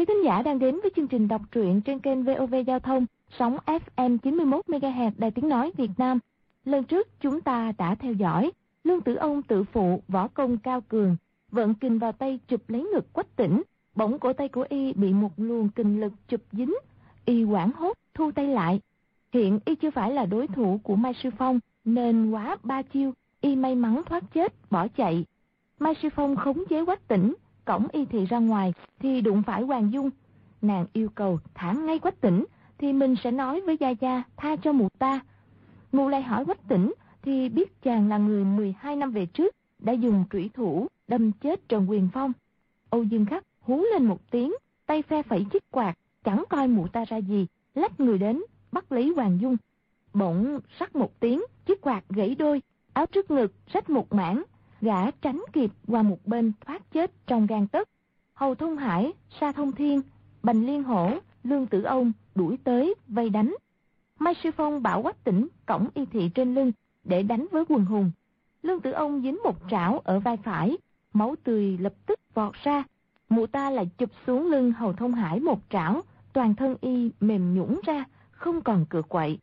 quý thính giả đang đến với chương trình đọc truyện trên kênh VOV Giao thông, sóng FM 91MHz Đài Tiếng Nói Việt Nam. Lần trước chúng ta đã theo dõi, Lương Tử Ông tự phụ võ công cao cường, vận kình vào tay chụp lấy ngực quách tỉnh, bỗng cổ tay của y bị một luồng kình lực chụp dính, y quảng hốt thu tay lại. Hiện y chưa phải là đối thủ của Mai Sư Phong, nên quá ba chiêu, y may mắn thoát chết, bỏ chạy. Mai Sư Phong khống chế quách tỉnh, cổng y thị ra ngoài thì đụng phải Hoàng Dung. Nàng yêu cầu thả ngay quách tỉnh thì mình sẽ nói với Gia Gia tha cho mụ ta. Mụ lại hỏi quách tỉnh thì biết chàng là người 12 năm về trước đã dùng trủy thủ đâm chết Trần Quyền Phong. Âu Dương Khắc hú lên một tiếng, tay phe phẩy chiếc quạt, chẳng coi mụ ta ra gì, lách người đến, bắt lấy Hoàng Dung. Bỗng sắc một tiếng, chiếc quạt gãy đôi, áo trước ngực rách một mảng, gã tránh kịp qua một bên thoát chết trong gan tấc. Hầu Thông Hải, Sa Thông Thiên, Bành Liên Hổ, Lương Tử Ông đuổi tới vây đánh. Mai Sư Phong bảo quách tỉnh cổng y thị trên lưng để đánh với quần hùng. Lương Tử Ông dính một trảo ở vai phải, máu tươi lập tức vọt ra. Mụ ta lại chụp xuống lưng Hầu Thông Hải một trảo, toàn thân y mềm nhũn ra, không còn cựa quậy.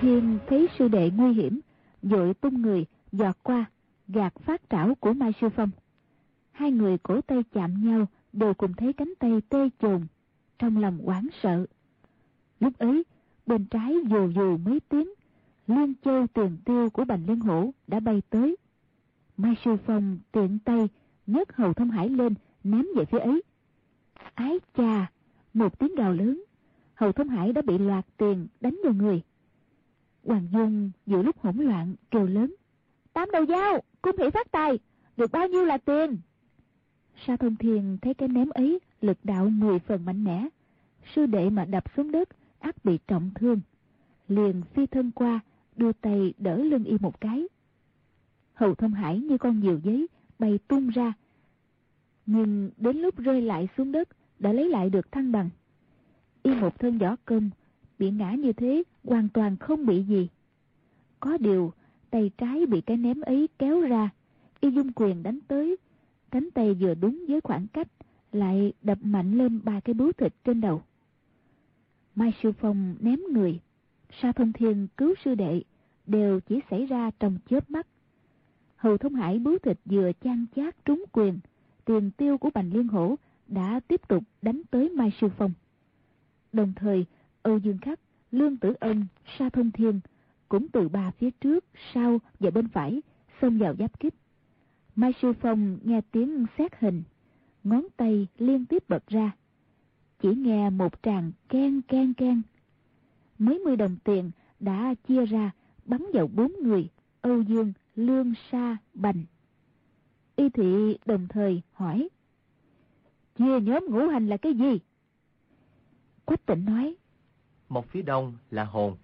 Thiên thấy sư đệ nguy hiểm, dội tung người, giọt qua, gạt phát trảo của Mai Sư Phong. Hai người cổ tay chạm nhau, đều cùng thấy cánh tay tê chồn, trong lòng hoảng sợ. Lúc ấy, bên trái dù dù mấy tiếng, liên châu tiền tiêu của Bành Liên Hổ đã bay tới. Mai Sư Phong tiện tay nhấc hầu thông hải lên, ném về phía ấy. Ái cha, một tiếng gào lớn, hầu thông hải đã bị loạt tiền đánh vào người. Hoàng Dung giữa lúc hỗn loạn kêu lớn. Tám đầu dao, cung hỷ phát tài, được bao nhiêu là tiền? Sa Thông Thiên thấy cái ném ấy lực đạo mười phần mạnh mẽ. Sư đệ mà đập xuống đất, ác bị trọng thương. Liền phi thân qua, đưa tay đỡ lưng y một cái. Hầu Thông Hải như con diều giấy, bay tung ra. Nhưng đến lúc rơi lại xuống đất, đã lấy lại được thăng bằng. Y một thân võ công, bị ngã như thế hoàn toàn không bị gì. Có điều, tay trái bị cái ném ấy kéo ra, y dung quyền đánh tới, cánh tay vừa đúng với khoảng cách, lại đập mạnh lên ba cái bướu thịt trên đầu. Mai Sư Phong ném người, Sa Thông Thiên cứu sư đệ, đều chỉ xảy ra trong chớp mắt. Hầu Thông Hải bướu thịt vừa chan chát trúng quyền, tiền tiêu của Bành Liên Hổ đã tiếp tục đánh tới Mai Sư Phong. Đồng thời, Âu Dương Khắc, Lương Tử Ân, Sa Thông Thiên cũng từ ba phía trước, sau và bên phải xông vào giáp kích. Mai Sư Phong nghe tiếng xét hình, ngón tay liên tiếp bật ra. Chỉ nghe một tràng ken ken ken. Mấy mươi đồng tiền đã chia ra bắn vào bốn người, Âu Dương, Lương, Sa, Bành. Y thị đồng thời hỏi. Chia nhóm ngũ hành là cái gì? Quách tịnh nói. Một phía đông là hồn,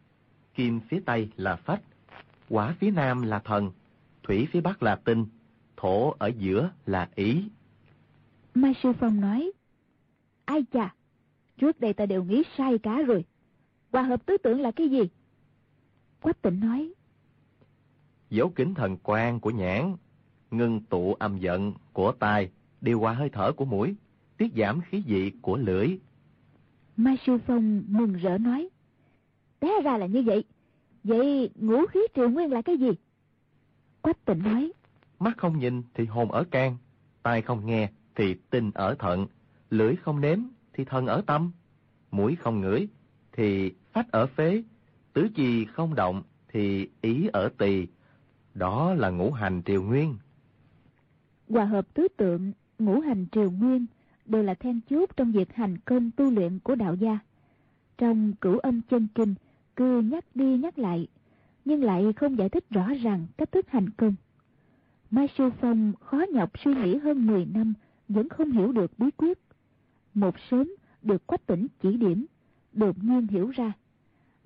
kim phía tây là phách, quả phía nam là thần, thủy phía bắc là tinh, thổ ở giữa là ý. Mai Sư Phong nói, Ai chà, trước đây ta đều nghĩ sai cả rồi. Hòa hợp tứ tưởng là cái gì? Quách tịnh nói, Dấu kính thần quan của nhãn, ngưng tụ âm giận của tai, điều hòa hơi thở của mũi, tiết giảm khí vị của lưỡi. Mai Sư Phong mừng rỡ nói, Té ra là như vậy. Vậy ngũ khí triều nguyên là cái gì? Quách tịnh nói, Mắt không nhìn thì hồn ở can, tai không nghe thì tinh ở thận, lưỡi không nếm thì thần ở tâm, mũi không ngửi thì phách ở phế, tứ chi không động thì ý ở tỳ. Đó là ngũ hành triều nguyên. Hòa hợp tứ tượng, ngũ hành triều nguyên đều là then chốt trong việc hành công tu luyện của đạo gia. Trong cửu âm chân kinh, cứ nhắc đi nhắc lại, nhưng lại không giải thích rõ ràng cách thức hành công. Mai Sư Phong khó nhọc suy nghĩ hơn 10 năm, vẫn không hiểu được bí quyết. Một sớm được quách tỉnh chỉ điểm, đột nhiên hiểu ra.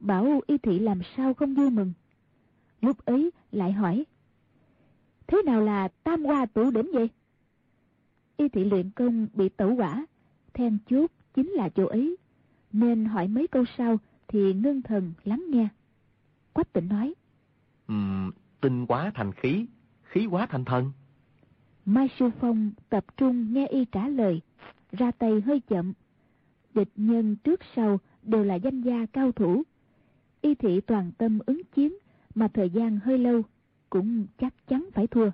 Bảo y thị làm sao không vui mừng. Lúc ấy lại hỏi, thế nào là tam hoa tụ đỉnh vậy? Y thị luyện công bị tẩu quả, then chốt chính là chỗ ấy, nên hỏi mấy câu sau thì ngưng thần lắng nghe. Quách tỉnh nói. Um, tinh quá thành khí, khí quá thành thần. Mai Sư Phong tập trung nghe y trả lời, ra tay hơi chậm. Địch nhân trước sau đều là danh gia cao thủ. Y thị toàn tâm ứng chiến mà thời gian hơi lâu, cũng chắc chắn phải thua.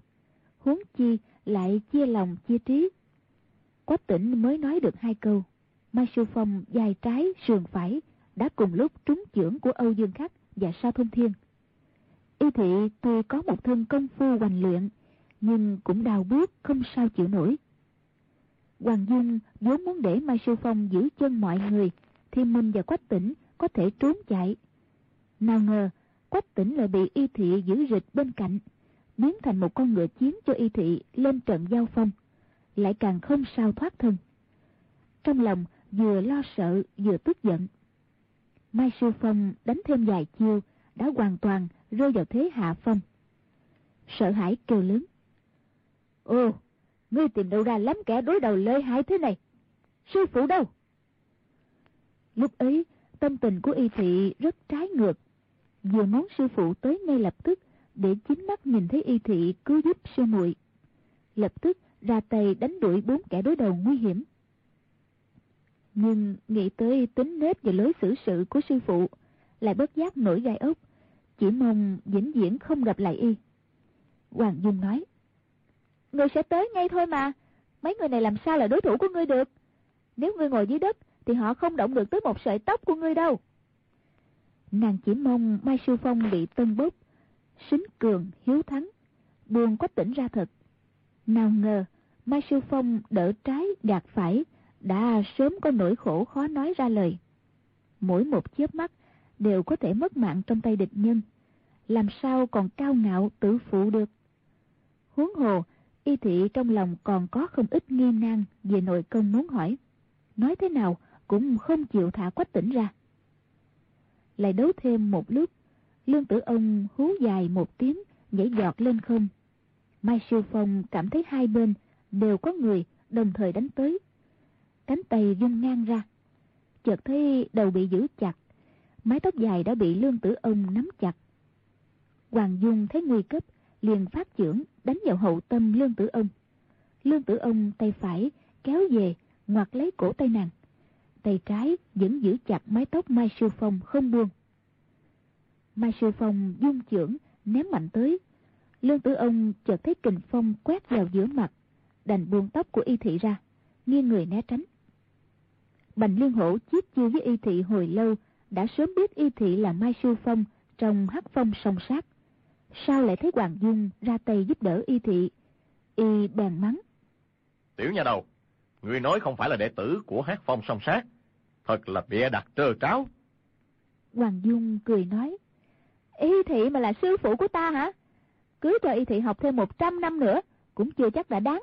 Huống chi lại chia lòng chia trí. Quách tỉnh mới nói được hai câu. Mai Sư Phong dài trái sườn phải đã cùng lúc trúng chưởng của Âu Dương Khắc và Sa Thông Thiên. Y thị tuy có một thân công phu hoành luyện, nhưng cũng đào bước không sao chịu nổi. Hoàng Dung vốn muốn để Mai Sư Phong giữ chân mọi người, thì Minh và Quách Tỉnh có thể trốn chạy. Nào ngờ, Quách Tỉnh lại bị Y Thị giữ rịch bên cạnh, biến thành một con ngựa chiến cho Y Thị lên trận giao phong, lại càng không sao thoát thân. Trong lòng vừa lo sợ vừa tức giận. Mai Sư Phong đánh thêm vài chiêu đã hoàn toàn rơi vào thế hạ phong. Sợ hãi kêu lớn. "Ô, ngươi tìm đâu ra lắm kẻ đối đầu lợi hại thế này? Sư phụ đâu? Lúc ấy, tâm tình của y thị rất trái ngược. Vừa muốn sư phụ tới ngay lập tức để chính mắt nhìn thấy y thị cứu giúp sư muội Lập tức ra tay đánh đuổi bốn kẻ đối đầu nguy hiểm. Nhưng nghĩ tới tính nết và lối xử sự của sư phụ, lại bất giác nổi gai ốc, chỉ mong vĩnh viễn không gặp lại y. Hoàng Dung nói, người sẽ tới ngay thôi mà, mấy người này làm sao là đối thủ của ngươi được. Nếu ngươi ngồi dưới đất, thì họ không động được tới một sợi tóc của ngươi đâu. Nàng chỉ mong Mai Sư Phong bị tân bốc, xính cường, hiếu thắng, buồn quách tỉnh ra thật. Nào ngờ, Mai Sư Phong đỡ trái gạt phải, đã sớm có nỗi khổ khó nói ra lời. Mỗi một chớp mắt đều có thể mất mạng trong tay địch nhân. Làm sao còn cao ngạo tự phụ được? Huống hồ, y thị trong lòng còn có không ít nghi nan về nội công muốn hỏi. Nói thế nào cũng không chịu thả quách tỉnh ra. Lại đấu thêm một lúc, lương tử ông hú dài một tiếng, nhảy giọt lên không. Mai Sư Phong cảm thấy hai bên đều có người đồng thời đánh tới. Cánh tay vung ngang ra. Chợt thấy đầu bị giữ chặt, mái tóc dài đã bị lương tử ông nắm chặt. Hoàng Dung thấy nguy cấp, liền phát trưởng đánh vào hậu tâm lương tử ông. Lương tử ông tay phải kéo về, ngoặt lấy cổ tay nàng. Tay trái vẫn giữ chặt mái tóc Mai Sư Phong không buông. Mai Sư Phong dung trưởng, ném mạnh tới. Lương tử ông chợt thấy kình phong quét vào giữa mặt, đành buông tóc của y thị ra, nghiêng người né tránh. Bành Liên Hổ chiết chiêu với y thị hồi lâu, đã sớm biết y thị là Mai Sư Phong trong hắc phong song sát. Sao lại thấy Hoàng Dung ra tay giúp đỡ y thị? Y bèn mắng. Tiểu nhà đầu, người nói không phải là đệ tử của hát phong song sát. Thật là bịa đặt trơ tráo. Hoàng Dung cười nói. Y thị mà là sư phụ của ta hả? Cứ cho y thị học thêm một trăm năm nữa, cũng chưa chắc đã đáng.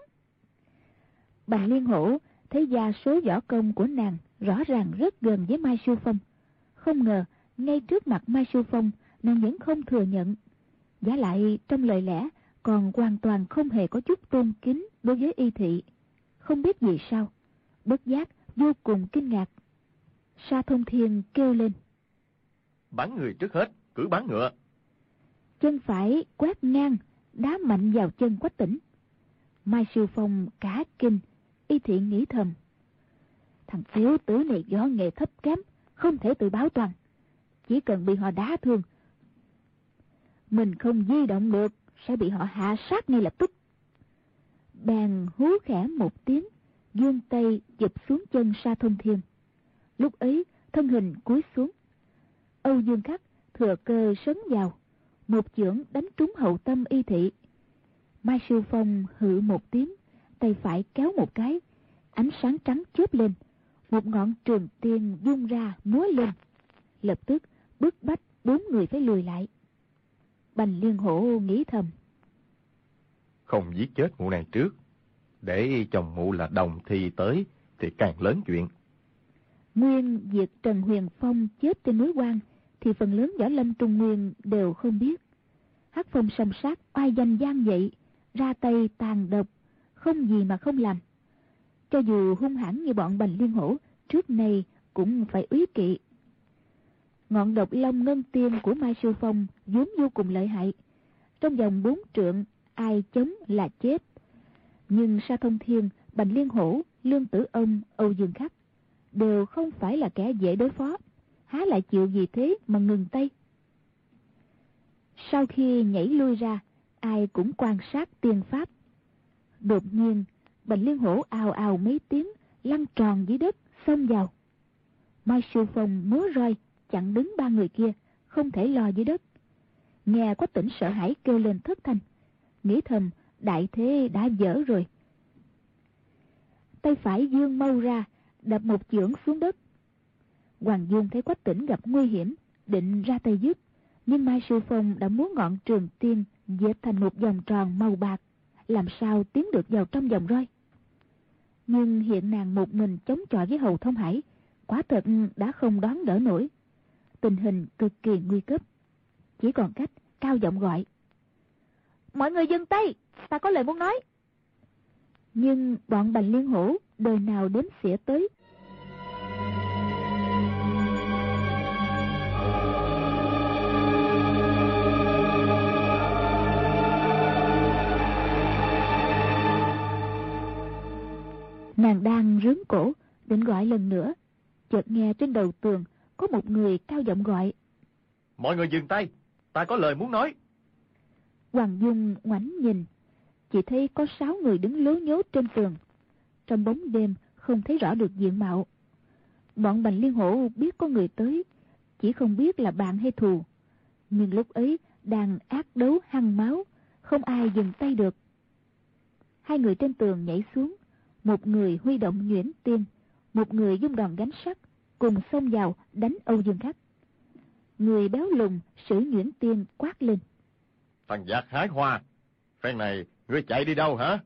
Bành Liên Hổ thấy gia số võ công của nàng rõ ràng rất gần với Mai Sư Phong. Không ngờ, ngay trước mặt Mai Sư Phong, nàng vẫn không thừa nhận Giá lại trong lời lẽ còn hoàn toàn không hề có chút tôn kính đối với y thị. Không biết vì sao, bất giác vô cùng kinh ngạc. Sa thông thiên kêu lên. Bắn người trước hết, cứ bắn ngựa. Chân phải quét ngang, đá mạnh vào chân quách tỉnh. Mai Sư Phong cả kinh, y thiện nghĩ thầm. Thằng thiếu tứ này gió nghệ thấp kém, không thể tự báo toàn. Chỉ cần bị họ đá thương mình không di động được, sẽ bị họ hạ sát ngay lập tức. Bèn hú khẽ một tiếng, dương tay chụp xuống chân sa thông thiên. Lúc ấy, thân hình cúi xuống. Âu Dương Khắc thừa cơ sấn vào, một chưởng đánh trúng hậu tâm y thị. Mai Sư Phong hự một tiếng, tay phải kéo một cái, ánh sáng trắng chớp lên, một ngọn trường tiên dung ra múa lên. Lập tức bức bách bốn người phải lùi lại. Bành Liên Hổ nghĩ thầm. Không giết chết mụ này trước, để chồng mụ là đồng thì tới thì càng lớn chuyện. Nguyên việc Trần Huyền Phong chết trên núi quan thì phần lớn võ lâm Trung Nguyên đều không biết. Hắc phong song sát oai danh gian vậy ra tay tàn độc, không gì mà không làm. Cho dù hung hãn như bọn bành liên hổ, trước nay cũng phải úy kỵ. Ngọn độc long ngân tiên của Mai Sư Phong vốn vô cùng lợi hại. Trong vòng bốn trượng, ai chống là chết. Nhưng Sa Thông Thiên, Bành Liên Hổ, Lương Tử Ông, Âu Dương Khắc đều không phải là kẻ dễ đối phó. Há lại chịu gì thế mà ngừng tay. Sau khi nhảy lui ra, ai cũng quan sát tiên pháp. Đột nhiên, bệnh Liên Hổ ào ào mấy tiếng, lăn tròn dưới đất, xông vào. Mai Sư Phong múa roi, chặn đứng ba người kia, không thể lo dưới đất. Nghe có tỉnh sợ hãi kêu lên thất thanh, nghĩ thầm đại thế đã dở rồi. Tay phải dương mau ra, đập một chưởng xuống đất. Hoàng Dương thấy quách tỉnh gặp nguy hiểm, định ra tay giúp, nhưng Mai Sư Phong đã muốn ngọn trường tiên dệt thành một vòng tròn màu bạc, làm sao tiến được vào trong vòng roi. Nhưng hiện nàng một mình chống chọi với Hầu Thông Hải, quả thật đã không đón đỡ nổi. Tình hình cực kỳ nguy cấp. Chỉ còn cách cao giọng gọi. Mọi người dừng tay, ta có lời muốn nói. Nhưng bọn bành liên hổ đời nào đến xỉa tới cổ, định gọi lần nữa. Chợt nghe trên đầu tường có một người cao giọng gọi. Mọi người dừng tay, ta có lời muốn nói. Hoàng Dung ngoảnh nhìn, chỉ thấy có sáu người đứng lố nhố trên tường. Trong bóng đêm không thấy rõ được diện mạo. Bọn Bành Liên Hổ biết có người tới, chỉ không biết là bạn hay thù. Nhưng lúc ấy đang ác đấu hăng máu, không ai dừng tay được. Hai người trên tường nhảy xuống, một người huy động nhuyễn tiên, một người dung đòn gánh sắt, cùng xông vào đánh Âu Dương Khắc. Người béo lùn sử nhuyễn tiên quát lên. Thằng giặc hái hoa, phen này ngươi chạy đi đâu hả?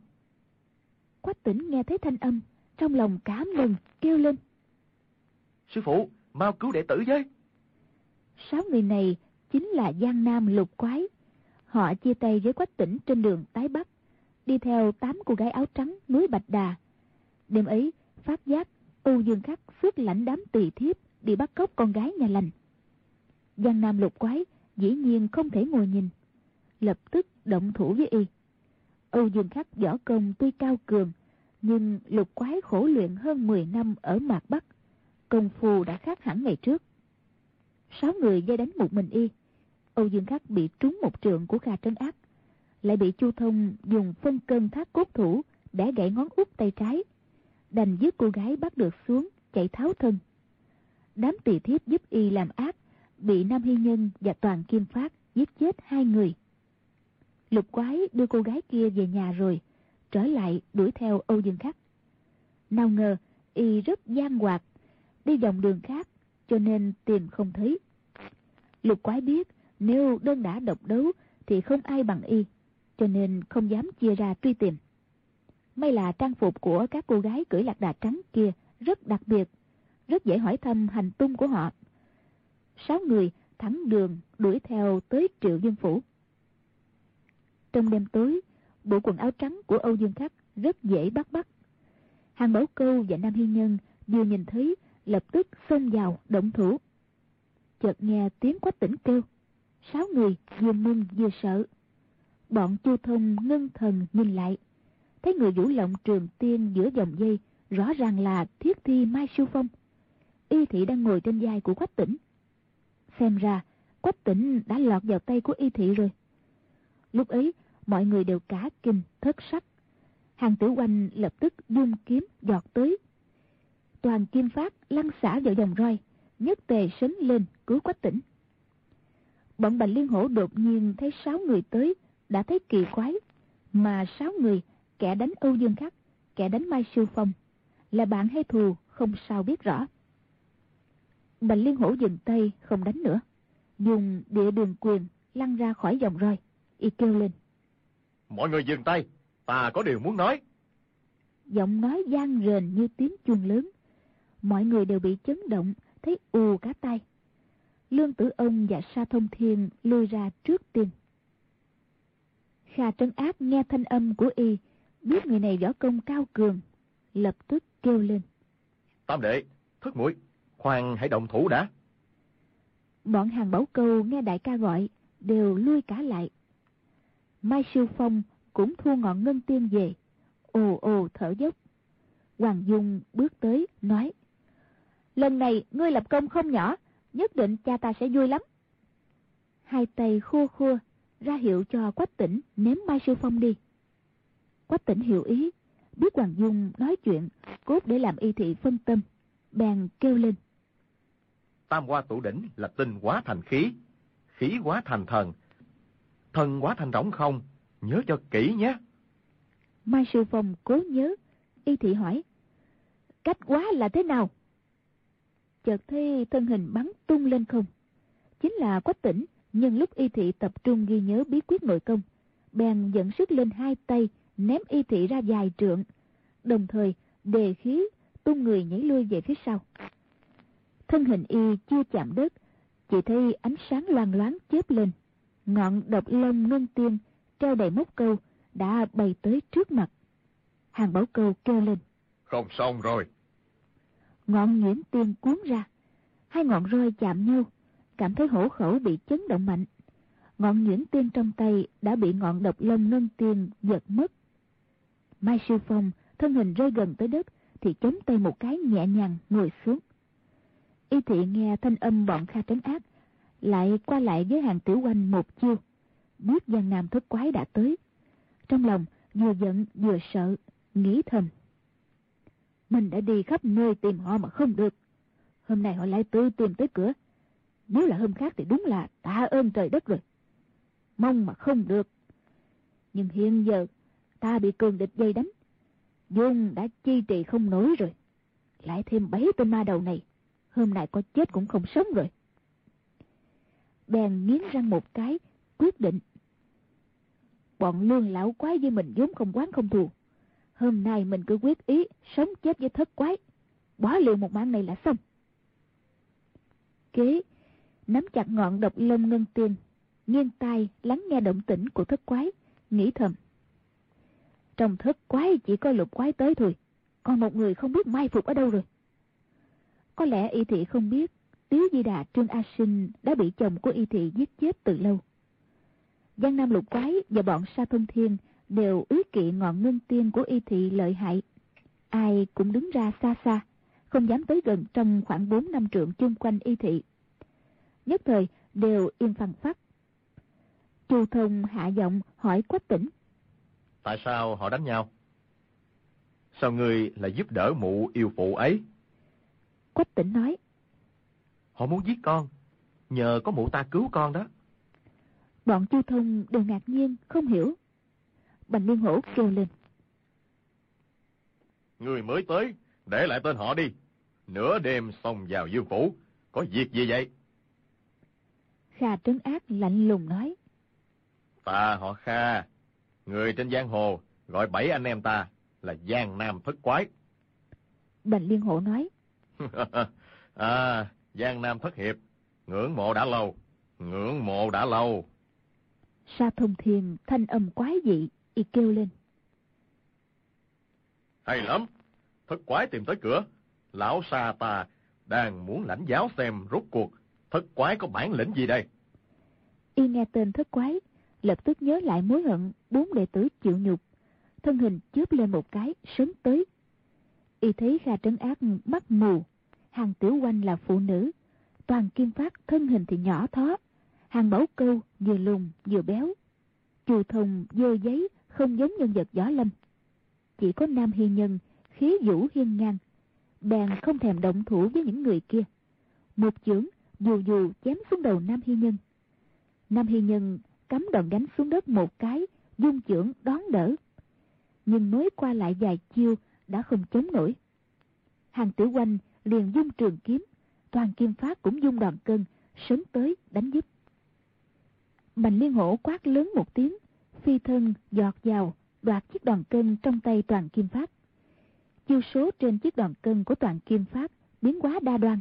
Quách tỉnh nghe thấy thanh âm, trong lòng cảm mừng, kêu lên. Sư phụ, mau cứu đệ tử với. Sáu người này chính là Giang Nam lục quái. Họ chia tay với quách tỉnh trên đường tái Bắc, đi theo tám cô gái áo trắng núi Bạch Đà. Đêm ấy, phát giác Âu Dương Khắc xuất lãnh đám tỳ thiếp đi bắt cóc con gái nhà lành. Giang Nam lục quái dĩ nhiên không thể ngồi nhìn, lập tức động thủ với y. Âu Dương Khắc võ công tuy cao cường, nhưng lục quái khổ luyện hơn 10 năm ở Mạc Bắc, công phu đã khác hẳn ngày trước. Sáu người dây đánh một mình y, Âu Dương Khắc bị trúng một trượng của Kha Trấn Ác, lại bị Chu Thông dùng phân cân thác cốt thủ để gãy ngón út tay trái, đành giúp cô gái bắt được xuống, chạy tháo thân. Đám tỳ thiếp giúp y làm ác, bị Nam Hy Nhân và Toàn Kim Phát giết chết hai người. Lục quái đưa cô gái kia về nhà rồi, trở lại đuổi theo Âu Dương Khắc. Nào ngờ, y rất gian hoạt, đi vòng đường khác, cho nên tìm không thấy. Lục quái biết, nếu đơn đã độc đấu thì không ai bằng y, cho nên không dám chia ra truy tìm. May là trang phục của các cô gái cưỡi lạc đà trắng kia rất đặc biệt, rất dễ hỏi thăm hành tung của họ. Sáu người thẳng đường đuổi theo tới Triệu Dương Phủ. Trong đêm tối, bộ quần áo trắng của Âu Dương Khắc rất dễ bắt bắt. Hàng Bảo Câu và Nam Hy Nhân vừa nhìn thấy, lập tức xông vào động thủ. Chợt nghe tiếng quách tỉnh kêu, sáu người vừa mừng vừa sợ. Bọn Chu Thông ngân thần nhìn lại, thấy người vũ lộng trường tiên giữa dòng dây, rõ ràng là thiết thi Mai siêu Phong. Y thị đang ngồi trên vai của quách tỉnh. Xem ra, quách tỉnh đã lọt vào tay của y thị rồi. Lúc ấy, mọi người đều cả kinh thất sắc. Hàng tử quanh lập tức dung kiếm giọt tới. Toàn kim phát lăn xả vào dòng roi, nhất tề sấn lên cứu quách tỉnh. Bọn bành liên hổ đột nhiên thấy sáu người tới, đã thấy kỳ quái. Mà sáu người, kẻ đánh Âu Dương Khắc, kẻ đánh Mai Sư Phong, là bạn hay thù không sao biết rõ. Bành liên hổ dừng tay không đánh nữa, dùng địa đường quyền lăn ra khỏi dòng roi, y kêu lên. Mọi người dừng tay, ta có điều muốn nói. Giọng nói gian rền như tiếng chuông lớn. Mọi người đều bị chấn động, thấy ù cả tay. Lương Tử Ông và Sa Thông Thiên lui ra trước tiên. Kha trấn áp nghe thanh âm của y, biết người này võ công cao cường, lập tức kêu lên. Tam đệ, thức muội khoan hãy động thủ đã. Bọn hàng bảo câu nghe đại ca gọi, đều lui cả lại. Mai Siêu Phong cũng thua ngọn ngân tiên về, ồ ồ thở dốc. Hoàng Dung bước tới, nói. Lần này ngươi lập công không nhỏ, nhất định cha ta sẽ vui lắm. Hai tay khua khua, ra hiệu cho Quách tỉnh ném Mai Sư Phong đi. Quách tỉnh hiểu ý, biết Hoàng Dung nói chuyện, cốt để làm y thị phân tâm, bèn kêu lên. Tam hoa tụ đỉnh là tinh quá thành khí, khí quá thành thần, thần quá thành rỗng không, nhớ cho kỹ nhé. Mai Sư Phong cố nhớ, y thị hỏi, cách quá là thế nào? Chợt thấy thân hình bắn tung lên không. Chính là quách tỉnh, nhân lúc y thị tập trung ghi nhớ bí quyết nội công, bèn dẫn sức lên hai tay, ném y thị ra dài trượng, đồng thời đề khí tung người nhảy lui về phía sau. Thân hình y chưa chạm đất, chỉ thấy ánh sáng loang loáng chớp lên. Ngọn độc lông ngân tiên treo đầy mốc câu đã bay tới trước mặt. Hàng bảo câu kêu lên. Không xong rồi. Ngọn nhuyễn tiên cuốn ra. Hai ngọn roi chạm nhau, cảm thấy hổ khẩu bị chấn động mạnh. Ngọn nhuyễn tiên trong tay đã bị ngọn độc lông ngân tiên giật mất. Mai Sư Phong thân hình rơi gần tới đất thì chống tay một cái nhẹ nhàng ngồi xuống. Y thị nghe thanh âm bọn kha trấn ác, lại qua lại với hàng tiểu quanh một chiêu, biết giang nam thất quái đã tới. Trong lòng vừa giận vừa sợ, nghĩ thầm. Mình đã đi khắp nơi tìm họ mà không được. Hôm nay họ lại tư tìm tới cửa. Nếu là hôm khác thì đúng là tạ ơn trời đất rồi. Mong mà không được. Nhưng hiện giờ ta bị cường địch dây đánh. Dung đã chi trì không nổi rồi. Lại thêm bảy tên ma đầu này. Hôm nay có chết cũng không sống rồi. Bèn nghiến răng một cái, quyết định. Bọn lương lão quái với mình vốn không quán không thù. Hôm nay mình cứ quyết ý sống chết với thất quái. Bỏ liều một mạng này là xong. Kế, nắm chặt ngọn độc lông ngân tiên, nghiêng tai lắng nghe động tĩnh của thất quái, nghĩ thầm. Trong thất quái chỉ có lục quái tới thôi, còn một người không biết mai phục ở đâu rồi. Có lẽ y thị không biết, Tiếu Di Đà Trương A Sinh đã bị chồng của y thị giết chết từ lâu. Giang Nam lục quái và bọn Sa Thông Thiên đều ý kỵ ngọn ngân tiên của y thị lợi hại. Ai cũng đứng ra xa xa, không dám tới gần trong khoảng bốn năm trượng chung quanh y thị. Nhất thời đều im phăng phát. Chu Thông hạ giọng hỏi Quách Tỉnh. Tại sao họ đánh nhau? Sao người lại giúp đỡ mụ yêu phụ ấy? Quách Tỉnh nói. Họ muốn giết con, nhờ có mụ ta cứu con đó. Bọn Chu Thông đều ngạc nhiên, không hiểu. Bành Liên Hổ kêu lên. Người mới tới, để lại tên họ đi. Nửa đêm xông vào dương phủ, có việc gì vậy? Kha trấn ác lạnh lùng nói. Ta họ Kha, người trên giang hồ, gọi bảy anh em ta là Giang Nam Thất Quái. Bành Liên Hổ nói. à, Giang Nam Thất Hiệp, ngưỡng mộ đã lâu, ngưỡng mộ đã lâu. Sa thông thiền thanh âm quái dị, y kêu lên. Hay lắm, thất quái tìm tới cửa. Lão Sa ta đang muốn lãnh giáo xem rốt cuộc thất quái có bản lĩnh gì đây. Y nghe tên thất quái, lập tức nhớ lại mối hận bốn đệ tử chịu nhục. Thân hình chớp lên một cái, sớm tới. Y thấy Kha Trấn Ác mắt mù, hàng tiểu quanh là phụ nữ. Toàn kim phát thân hình thì nhỏ thó, hàng bảo câu vừa lùn vừa béo. Chù thùng dơ giấy không giống nhân vật võ lâm. Chỉ có Nam hiên Nhân khí vũ hiên ngang, bèn không thèm động thủ với những người kia. Một chưởng dù dù chém xuống đầu Nam Hy Nhân. Nam Hy Nhân cắm đòn gánh xuống đất một cái, dung chưởng đón đỡ. Nhưng mới qua lại vài chiêu đã không chống nổi. Hàng tử quanh liền dung trường kiếm, toàn kim phát cũng dung đòn cân, sớm tới đánh giúp. Bành liên hổ quát lớn một tiếng, phi thân giọt vào, đoạt chiếc đòn cân trong tay toàn kim phát. Chiêu số trên chiếc đòn cân của toàn kim phát biến quá đa đoan.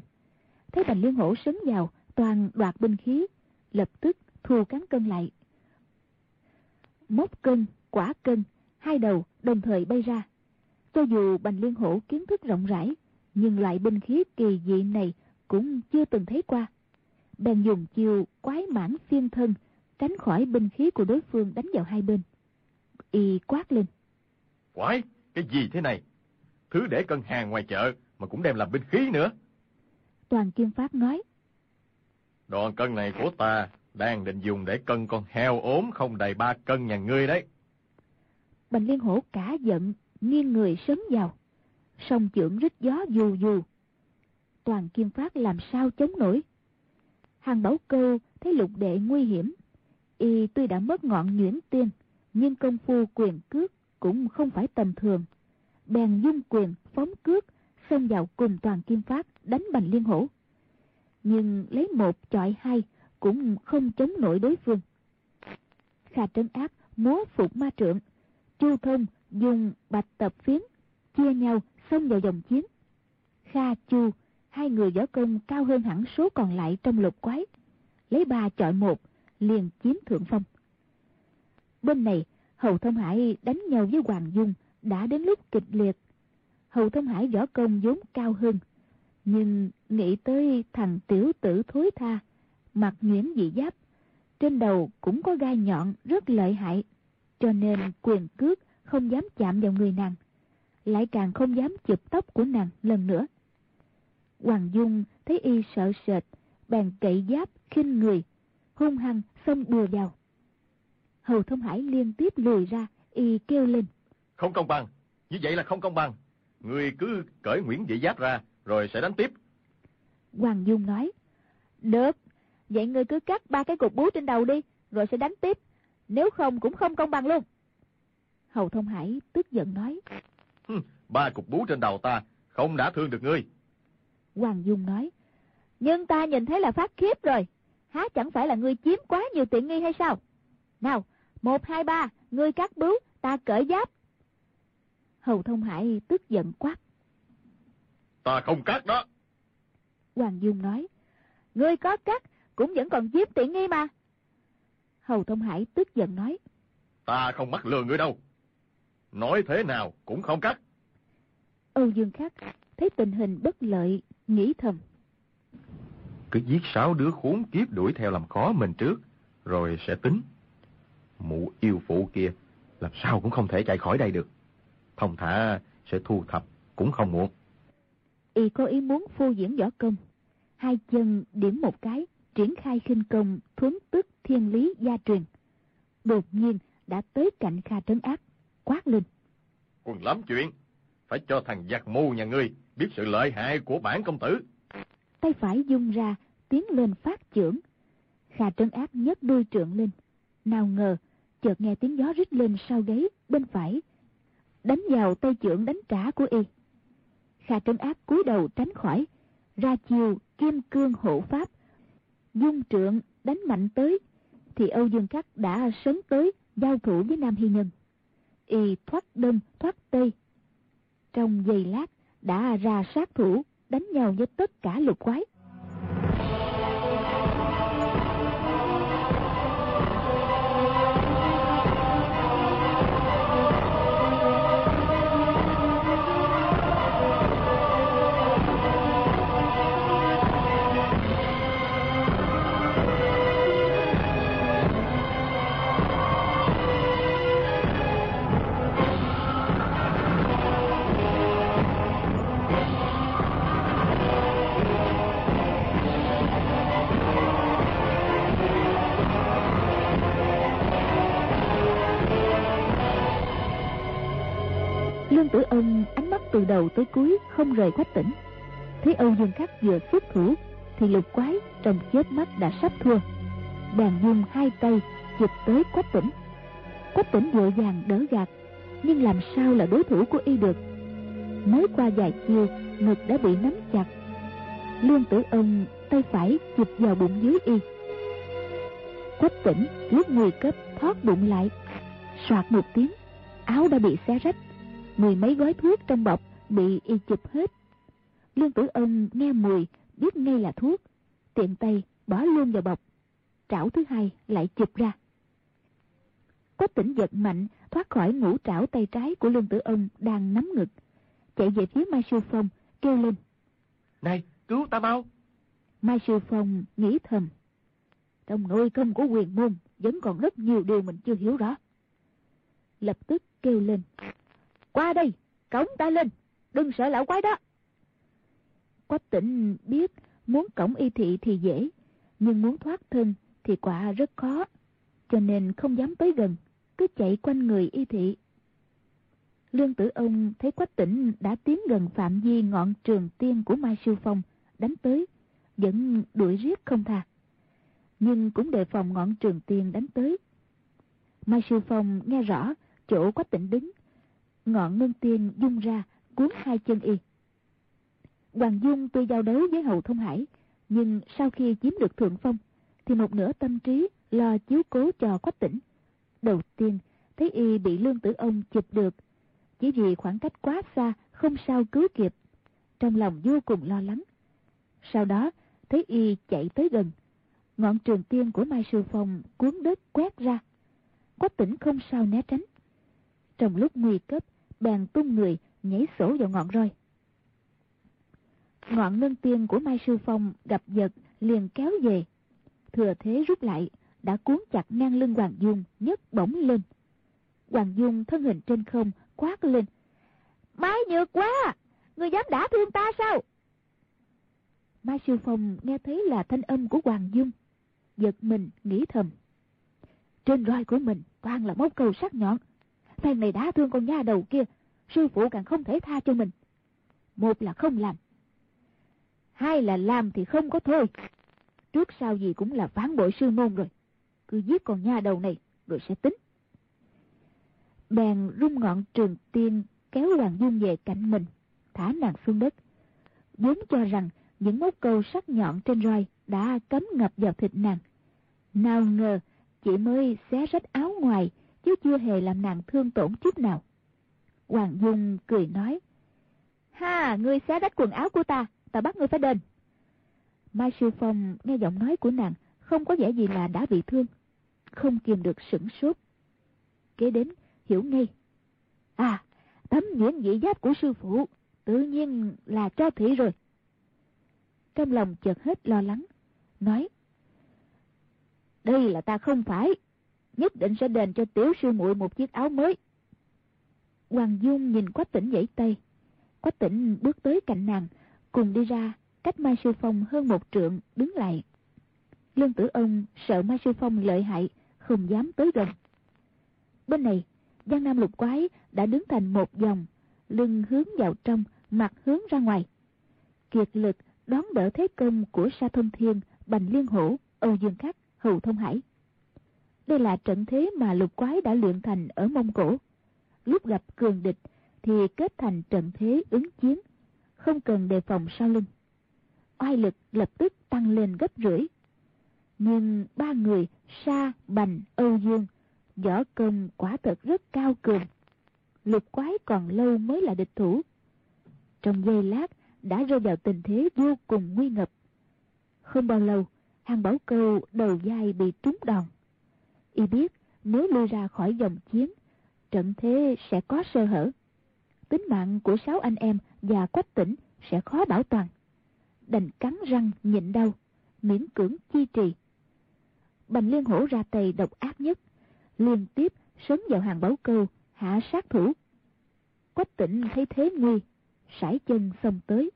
Thấy bành liên hổ sấn vào, toàn đoạt binh khí, lập tức thu cán cân lại. móc cân, quả cân, hai đầu đồng thời bay ra. Cho dù Bành Liên Hổ kiến thức rộng rãi, nhưng loại binh khí kỳ dị này cũng chưa từng thấy qua. Bèn dùng chiêu quái mãn phiên thân, tránh khỏi binh khí của đối phương đánh vào hai bên. Y quát lên. Quái, cái gì thế này? Thứ để cân hàng ngoài chợ mà cũng đem làm binh khí nữa. Toàn Kim Phát nói. Đoạn cân này của ta đang định dùng để cân con heo ốm không đầy ba cân nhà ngươi đấy. Bành Liên Hổ cả giận, nghiêng người sớm vào. Sông trưởng rít gió dù dù. Toàn Kim Phát làm sao chống nổi. Hàng Bảo Câu thấy lục đệ nguy hiểm. Y tuy đã mất ngọn nhuyễn tiên, nhưng công phu quyền cước cũng không phải tầm thường. Bèn dung quyền phóng cước, xông vào cùng Toàn Kim Phát đánh Bành Liên Hổ. Nhưng lấy một chọi hai cũng không chống nổi đối phương. Kha trấn áp múa phục ma trượng, Chu Thông dùng bạch tập phiến, chia nhau xông vào dòng chiến. Kha Chu, hai người võ công cao hơn hẳn số còn lại trong lục quái. Lấy ba chọi một, liền chiếm thượng phong. Bên này, Hầu Thông Hải đánh nhau với Hoàng Dung đã đến lúc kịch liệt. Hầu Thông Hải võ công vốn cao hơn, nhưng nghĩ tới thằng tiểu tử thối tha, mặt nhuyễn dị giáp, trên đầu cũng có gai nhọn rất lợi hại, cho nên quyền cước không dám chạm vào người nàng, lại càng không dám chụp tóc của nàng lần nữa. Hoàng Dung thấy y sợ sệt, bèn cậy giáp khinh người, hung hăng xông bừa vào. Hầu Thông Hải liên tiếp lùi ra, y kêu lên. Không công bằng, như vậy là không công bằng. Người cứ cởi Nguyễn Dị Giáp ra, rồi sẽ đánh tiếp. Hoàng Dung nói. Được, vậy người cứ cắt ba cái cục bú trên đầu đi, rồi sẽ đánh tiếp. Nếu không cũng không công bằng luôn. Hầu Thông Hải tức giận nói. ba cục bú trên đầu ta, không đã thương được ngươi. Hoàng Dung nói. Nhưng ta nhìn thấy là phát khiếp rồi. Há chẳng phải là ngươi chiếm quá nhiều tiện nghi hay sao? Nào, một, hai, ba, ngươi cắt bướu, ta cởi giáp. Hầu Thông Hải tức giận quát. Ta không cắt đó. Hoàng Dung nói. Ngươi có cắt, cũng vẫn còn chiếm tiện nghi mà. Hầu Thông Hải tức giận nói. Ta không mắc lừa ngươi đâu. Nói thế nào cũng không cắt. Âu Dương Khắc thấy tình hình bất lợi, nghĩ thầm. Cứ giết sáu đứa khốn kiếp đuổi theo làm khó mình trước, rồi sẽ tính. Mụ yêu phụ kia, làm sao cũng không thể chạy khỏi đây được. Thông thả sẽ thu thập, cũng không muộn. Y có ý muốn phô diễn võ công. Hai chân điểm một cái, triển khai khinh công thuấn tức thiên lý gia truyền. Đột nhiên đã tới cạnh Kha trấn áp, quát lên. Còn lắm chuyện, phải cho thằng giặc mù nhà ngươi biết sự lợi hại của bản công tử. Tay phải dung ra, tiến lên phát trưởng. Kha trấn áp nhấc đuôi trượng lên. Nào ngờ, chợt nghe tiếng gió rít lên sau gáy bên phải. Đánh vào tay trưởng đánh trả của y. Kha trấn áp cúi đầu tránh khỏi, ra chiều kim cương hộ pháp. Dung trượng đánh mạnh tới, thì Âu Dương khắc đã sớm tới giao thủ với Nam Hy Nhân. Y thoát đông, thoát tây. Trong giây lát, đã ra sát thủ, đánh nhau với tất cả lục quái. Từ đầu tới cuối không rời quách tỉnh. Thấy Âu Dương Khắc vừa xuất thủ, thì lục quái trong chết mắt đã sắp thua. Bèn dùng hai tay chụp tới quách tỉnh. Quách tỉnh vội vàng đỡ gạt, nhưng làm sao là đối thủ của y được. Mới qua vài chiêu ngực đã bị nắm chặt. Lương Tử Ân tay phải chụp vào bụng dưới y. Quách tỉnh lúc nguy cấp thoát bụng lại, soạt một tiếng, áo đã bị xé rách mười mấy gói thuốc trong bọc bị y chụp hết. Lương Tử Ân nghe mùi, biết ngay là thuốc, tiện tay bỏ luôn vào bọc. Trảo thứ hai lại chụp ra. Quách tỉnh giật mạnh, thoát khỏi ngũ trảo tay trái của lương tử ông đang nắm ngực. Chạy về phía Mai Sư Phong, kêu lên. Này, cứu ta mau! Mai Sư Phong nghĩ thầm. Trong nội công của quyền môn vẫn còn rất nhiều điều mình chưa hiểu rõ. Lập tức kêu lên. Qua đây, cổng ta lên, đừng sợ lão quái đó. Quách tỉnh biết muốn cổng y thị thì dễ, nhưng muốn thoát thân thì quả rất khó, cho nên không dám tới gần, cứ chạy quanh người y thị. Lương tử ông thấy quách tỉnh đã tiến gần phạm vi ngọn trường tiên của Mai siêu Phong, đánh tới, vẫn đuổi riết không tha. Nhưng cũng đề phòng ngọn trường tiên đánh tới. Mai siêu Phong nghe rõ chỗ quách tỉnh đứng, ngọn ngân tiên dung ra cuốn hai chân y. Hoàng Dung tuy giao đấu với Hầu Thông Hải, nhưng sau khi chiếm được thượng phong, thì một nửa tâm trí lo chiếu cố cho quách tỉnh. Đầu tiên, thấy y bị lương tử ông chụp được, chỉ vì khoảng cách quá xa, không sao cứu kịp. Trong lòng vô cùng lo lắng. Sau đó, thấy y chạy tới gần. Ngọn trường tiên của Mai Sư Phong cuốn đất quét ra. Quách tỉnh không sao né tránh. Trong lúc nguy cấp, bèn tung người, nhảy sổ vào ngọn roi. Ngọn nâng tiên của Mai Sư Phong gặp giật liền kéo về. Thừa thế rút lại, đã cuốn chặt ngang lưng Hoàng Dung, nhấc bổng lên. Hoàng Dung thân hình trên không, quát lên. Mai nhược quá! Người dám đả thương ta sao? Mai Sư Phong nghe thấy là thanh âm của Hoàng Dung. Giật mình, nghĩ thầm. Trên roi của mình toàn là móc câu sắc nhọn tay này đã thương con nha đầu kia, sư phụ càng không thể tha cho mình. Một là không làm, hai là làm thì không có thôi. Trước sau gì cũng là phán bội sư môn rồi. Cứ giết con nha đầu này, rồi sẽ tính. Bèn rung ngọn trường tiên kéo Hoàng Dung về cạnh mình, thả nàng xuống đất. Vốn cho rằng những móc câu sắc nhọn trên roi đã cấm ngập vào thịt nàng. Nào ngờ, chỉ mới xé rách áo ngoài, chứ chưa hề làm nàng thương tổn chút nào. Hoàng Dung cười nói, Ha, ngươi xé rách quần áo của ta, ta bắt ngươi phải đền. Mai Sư Phong nghe giọng nói của nàng, không có vẻ gì là đã bị thương. Không kìm được sửng sốt. Kế đến, hiểu ngay. À, tấm nhuyễn dị giáp của sư phụ, tự nhiên là cho thị rồi. Trong lòng chợt hết lo lắng, nói. Đây là ta không phải, nhất định sẽ đền cho tiểu sư muội một chiếc áo mới. Hoàng Dung nhìn Quách Tỉnh dãy tay. Quách Tỉnh bước tới cạnh nàng, cùng đi ra, cách Mai Sư Phong hơn một trượng, đứng lại. Lương Tử Ông sợ Mai Sư Phong lợi hại, không dám tới gần. Bên này, Giang Nam Lục Quái đã đứng thành một dòng, lưng hướng vào trong, mặt hướng ra ngoài. Kiệt lực đón đỡ thế công của Sa Thông Thiên, Bành Liên Hổ, Âu Dương Khắc, Hầu Thông Hải. Đây là trận thế mà lục quái đã luyện thành ở Mông Cổ. Lúc gặp cường địch thì kết thành trận thế ứng chiến, không cần đề phòng sau lưng. Oai lực lập tức tăng lên gấp rưỡi. Nhưng ba người Sa, Bành, Âu Dương, võ công quả thật rất cao cường. Lục quái còn lâu mới là địch thủ. Trong giây lát đã rơi vào tình thế vô cùng nguy ngập. Không bao lâu, hàng bảo câu đầu dai bị trúng đòn. Y biết nếu lui ra khỏi dòng chiến, trận thế sẽ có sơ hở. Tính mạng của sáu anh em và quách tỉnh sẽ khó bảo toàn. Đành cắn răng nhịn đau, miễn cưỡng chi trì. Bành liên hổ ra tay độc ác nhất, liên tiếp sớm vào hàng báo câu, hạ sát thủ. Quách tỉnh thấy thế nguy, sải chân xông tới.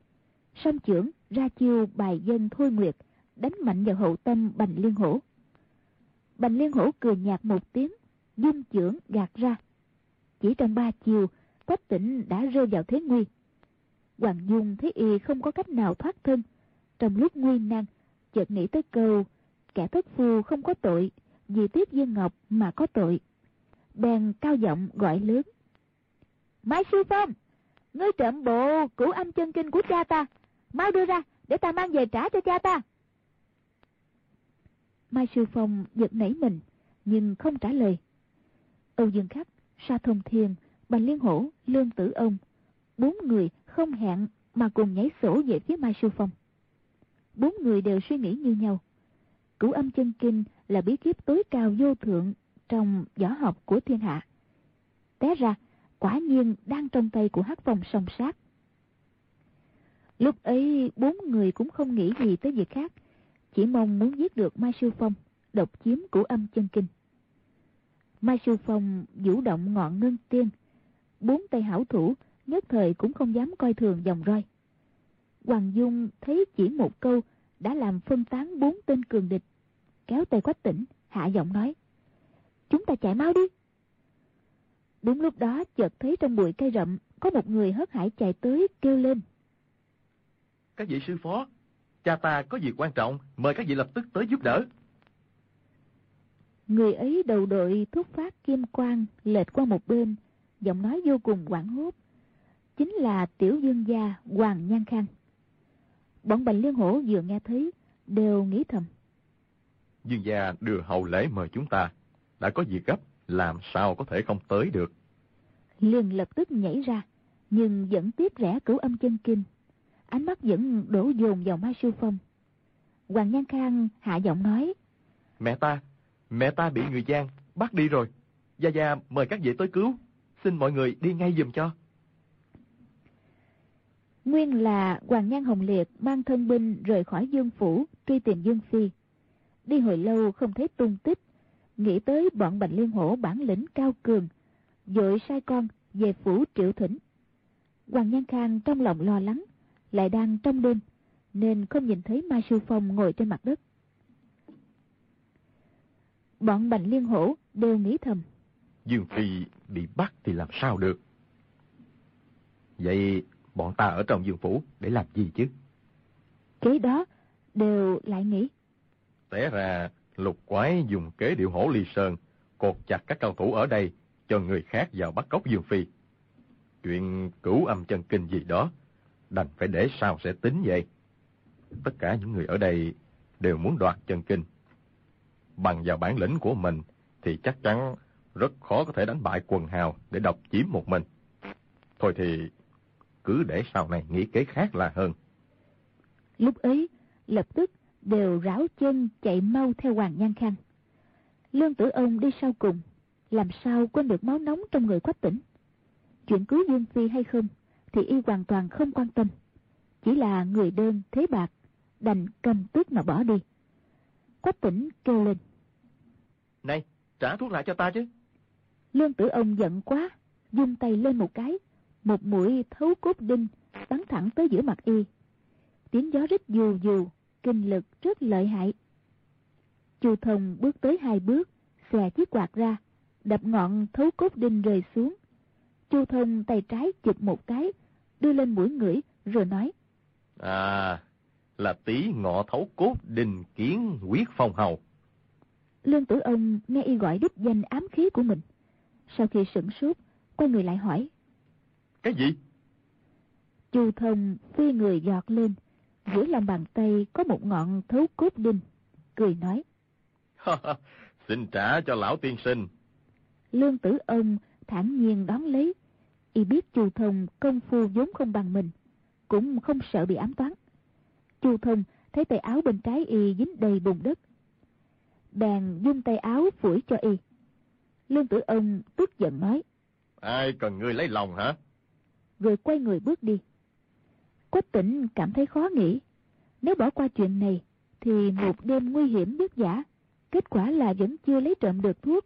Song trưởng ra chiêu bài dân thôi nguyệt, đánh mạnh vào hậu tâm bành liên hổ. Bành liên hổ cười nhạt một tiếng, dung trưởng gạt ra. Chỉ trong ba chiều, quách tỉnh đã rơi vào thế nguy. Hoàng Dung thấy y không có cách nào thoát thân. Trong lúc nguy nan, chợt nghĩ tới câu, kẻ thất phu không có tội, vì tiếp Dương Ngọc mà có tội. Bèn cao giọng gọi lớn. Mai Sư Phong, ngươi trộm bộ cửu âm chân kinh của cha ta, mau đưa ra để ta mang về trả cho cha ta. Mai Sư Phong giật nảy mình, nhưng không trả lời. Âu Dương Khắc, Sa Thông Thiên, Bành Liên Hổ, Lương Tử Ông, bốn người không hẹn mà cùng nhảy sổ về phía Mai Sư Phong. Bốn người đều suy nghĩ như nhau. Cửu âm chân kinh là bí kíp tối cao vô thượng, trong võ học của thiên hạ. Té ra, quả nhiên đang trong tay của hắc phong song sát. Lúc ấy, bốn người cũng không nghĩ gì tới việc khác, chỉ mong muốn giết được Mai Sư Phong, độc chiếm của âm chân kinh. Mai Sư Phong vũ động ngọn ngân tiên, bốn tay hảo thủ nhất thời cũng không dám coi thường dòng roi. Hoàng Dung thấy chỉ một câu đã làm phân tán bốn tên cường địch, kéo tay quách tỉnh, hạ giọng nói. Chúng ta chạy mau đi. Đúng lúc đó chợt thấy trong bụi cây rậm có một người hớt hải chạy tới kêu lên. Các vị sư phó, cha ta có việc quan trọng, mời các vị lập tức tới giúp đỡ. Người ấy đầu đội thuốc phát kim quang lệch qua một bên, giọng nói vô cùng quảng hốt. Chính là tiểu dương gia Hoàng Nhan Khang. Bọn Bạch Liên Hổ vừa nghe thấy, đều nghĩ thầm. Dương gia đưa hậu lễ mời chúng ta, đã có việc gấp, làm sao có thể không tới được. Liền lập tức nhảy ra, nhưng vẫn tiếp rẽ cửu âm chân kinh. Ánh mắt vẫn đổ dồn vào Mai Sư Phong. Hoàng Nhan Khang hạ giọng nói. Mẹ ta, mẹ ta bị người gian, bắt đi rồi. Gia Gia mời các vị tới cứu, xin mọi người đi ngay giùm cho. Nguyên là Hoàng Nhan Hồng Liệt mang thân binh rời khỏi Dương Phủ, truy tìm Dương Phi. Đi hồi lâu không thấy tung tích, nghĩ tới bọn Bạch Liên Hổ bản lĩnh cao cường, dội sai con về phủ triệu thỉnh. Hoàng Nhan Khang trong lòng lo lắng, lại đang trong đêm, nên không nhìn thấy Mai Sư Phong ngồi trên mặt đất. Bọn Bạch Liên Hổ đều nghĩ thầm. Dương Phi bị bắt thì làm sao được? Vậy bọn ta ở trong dương phủ để làm gì chứ? Kế đó đều lại nghĩ. Té ra lục quái dùng kế điệu hổ ly sơn, cột chặt các cao thủ ở đây cho người khác vào bắt cóc Dương Phi. Chuyện cửu âm chân kinh gì đó, đành phải để sao sẽ tính vậy. Tất cả những người ở đây đều muốn đoạt chân kinh. Bằng vào bản lĩnh của mình thì chắc chắn rất khó có thể đánh bại quần hào để độc chiếm một mình. Thôi thì cứ để sau này nghĩ kế khác là hơn. Lúc ấy, lập tức đều ráo chân chạy mau theo Hoàng Nhan Khang. Lương tử ông đi sau cùng, làm sao quên được máu nóng trong người quách tỉnh. Chuyện cứu Dương Phi hay không, thì y hoàn toàn không quan tâm. Chỉ là người đơn thế bạc, đành cầm tuyết mà bỏ đi. Quách tỉnh kêu lên. Này, trả thuốc lại cho ta chứ. Lương tử ông giận quá, dung tay lên một cái, một mũi thấu cốt đinh bắn thẳng tới giữa mặt y. Tiếng gió rít dù dù, kinh lực rất lợi hại. Chu Thông bước tới hai bước, xòe chiếc quạt ra, đập ngọn thấu cốt đinh rơi xuống. Chu Thông tay trái chụp một cái, đưa lên mũi ngửi, rồi nói. À, là tí ngọ thấu cốt đình kiến quyết phong hầu. Lương tử ông nghe y gọi đích danh ám khí của mình. Sau khi sửng sốt, quay người lại hỏi. Cái gì? Chu thông phi người giọt lên, giữa lòng bàn tay có một ngọn thấu cốt đinh, cười nói. Xin trả cho lão tiên sinh. Lương tử ông thản nhiên đón lấy, y biết chu thông công phu vốn không bằng mình, cũng không sợ bị ám toán. Chu thông thấy tay áo bên trái y dính đầy bùn đất. Bèn dung tay áo phủi cho y. Lương tử ông tức giận nói. Ai cần ngươi lấy lòng hả? rồi quay người bước đi. Quách tỉnh cảm thấy khó nghĩ. Nếu bỏ qua chuyện này, thì một đêm nguy hiểm vất giả, kết quả là vẫn chưa lấy trộm được thuốc.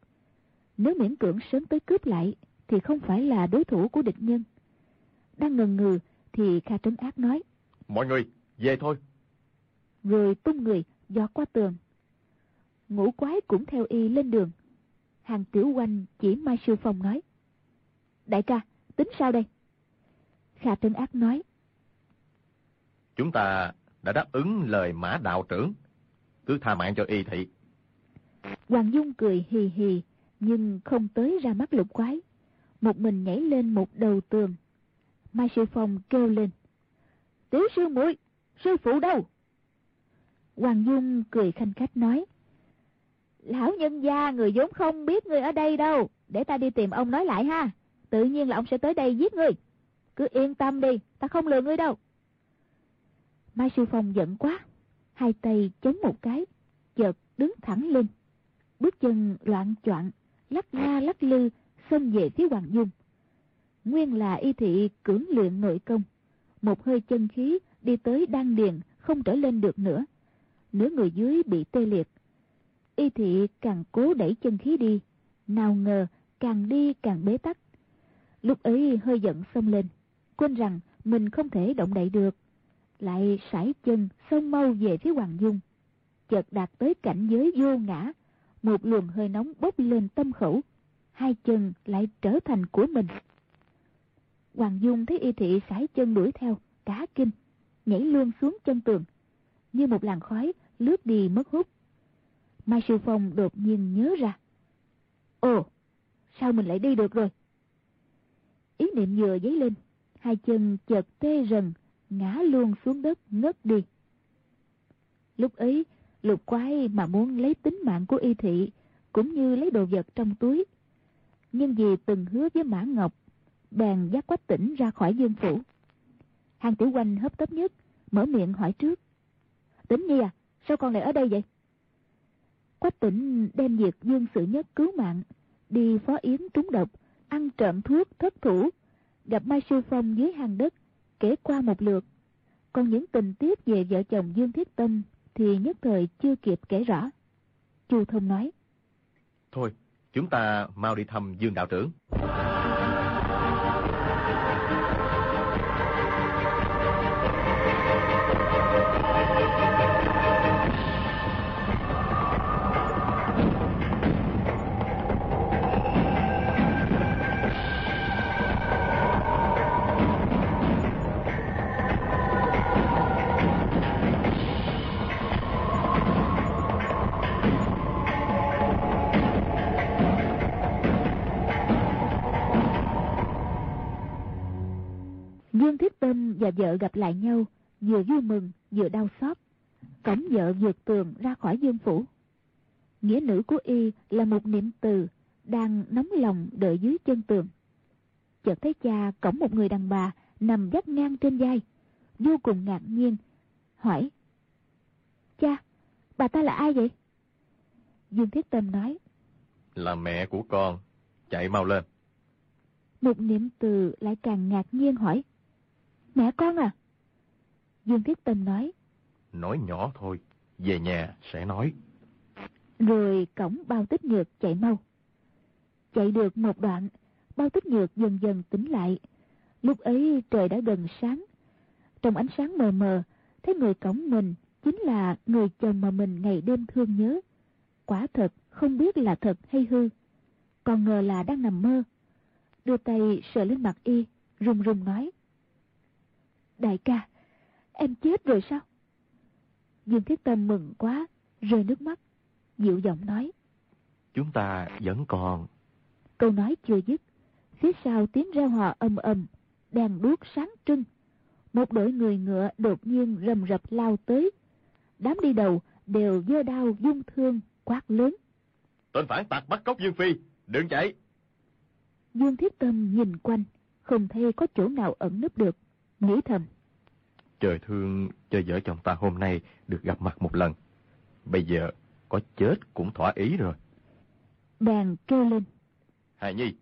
Nếu miễn cưỡng sớm tới cướp lại, thì không phải là đối thủ của địch nhân. Đang ngần ngừ, thì Kha Trấn Ác nói. Mọi người, về thôi. Rồi tung người, giọt qua tường. Ngũ quái cũng theo y lên đường. Hàng tiểu quanh chỉ Mai Sư Phong nói. Đại ca, tính sao đây? Kha Trấn Ác nói. Chúng ta đã đáp ứng lời mã đạo trưởng. Cứ tha mạng cho y thị. Hoàng Dung cười hì hì, nhưng không tới ra mắt lục quái. Một mình nhảy lên một đầu tường. Mai Sư Phong kêu lên. Tiểu sư muội sư phụ đâu? Hoàng Dung cười khanh khách nói. Lão nhân gia người vốn không biết người ở đây đâu. Để ta đi tìm ông nói lại ha. Tự nhiên là ông sẽ tới đây giết người. Cứ yên tâm đi, ta không lừa ngươi đâu. Mai Sư Phong giận quá, hai tay chống một cái, chợt đứng thẳng lên. Bước chân loạn choạng, lắc la lắc lư xông về phía Hoàng Dung. Nguyên là y thị cưỡng luyện nội công, một hơi chân khí đi tới đan điền không trở lên được nữa. Nửa người dưới bị tê liệt. Y thị càng cố đẩy chân khí đi, nào ngờ càng đi càng bế tắc. Lúc ấy hơi giận xông lên, quên rằng mình không thể động đậy được. Lại sải chân xông mau về phía Hoàng Dung. Chợt đạt tới cảnh giới vô ngã, một luồng hơi nóng bốc lên tâm khẩu. Hai chân lại trở thành của mình. Hoàng Dung thấy y thị sải chân đuổi theo, cá kinh, nhảy luôn xuống chân tường. Như một làn khói lướt đi mất hút. Mai Sư Phong đột nhiên nhớ ra. Ồ, sao mình lại đi được rồi? Ý niệm vừa dấy lên, hai chân chợt tê rần, ngã luôn xuống đất ngất đi. Lúc ấy, lục quái mà muốn lấy tính mạng của y thị, cũng như lấy đồ vật trong túi. Nhưng vì từng hứa với Mã Ngọc, bèn dắt quách tỉnh ra khỏi dương phủ. Hàng tiểu quanh hấp tấp nhất, mở miệng hỏi trước. Tính nhi à, sao con lại ở đây vậy? Quách tỉnh đem việc dương sự nhất cứu mạng, đi phó yến trúng độc, ăn trộm thuốc thất thủ, gặp Mai Sư Phong dưới hang đất, kể qua một lượt. Còn những tình tiết về vợ chồng Dương Thiết Tâm thì nhất thời chưa kịp kể rõ. Chu Thông nói. Thôi, chúng ta mau đi thăm Dương Đạo Trưởng. Và vợ gặp lại nhau, vừa vui mừng, vừa đau xót. Cổng vợ vượt tường ra khỏi dương phủ. Nghĩa nữ của y là một niệm từ, đang nóng lòng đợi dưới chân tường. Chợt thấy cha cổng một người đàn bà nằm gác ngang trên vai, vô cùng ngạc nhiên, hỏi. Cha, bà ta là ai vậy? Dương Thiết Tâm nói. Là mẹ của con, chạy mau lên. Một niệm từ lại càng ngạc nhiên hỏi. Mẹ con à? Dương Thiết Tâm nói. Nói nhỏ thôi, về nhà sẽ nói. Rồi cổng bao tích nhược chạy mau. Chạy được một đoạn, bao tích nhược dần dần tỉnh lại. Lúc ấy trời đã gần sáng. Trong ánh sáng mờ mờ, thấy người cổng mình chính là người chồng mà mình ngày đêm thương nhớ. Quả thật không biết là thật hay hư. Còn ngờ là đang nằm mơ. Đưa tay sờ lên mặt y, run run nói. Đại ca, em chết rồi sao? Dương Thiết Tâm mừng quá, rơi nước mắt, dịu giọng nói. Chúng ta vẫn còn. Câu nói chưa dứt, phía sau tiếng reo hò ầm ầm, đèn đuốc sáng trưng. Một đội người ngựa đột nhiên rầm rập lao tới. Đám đi đầu đều giơ đao dung thương, quát lớn. Tên phản tặc bắt cóc Dương Phi, đừng chạy. Dương Thiết Tâm nhìn quanh, không thấy có chỗ nào ẩn nấp được, nghĩ thầm. Trời thương cho vợ chồng ta hôm nay được gặp mặt một lần. Bây giờ có chết cũng thỏa ý rồi. Bèn kêu lên. Hài Nhi,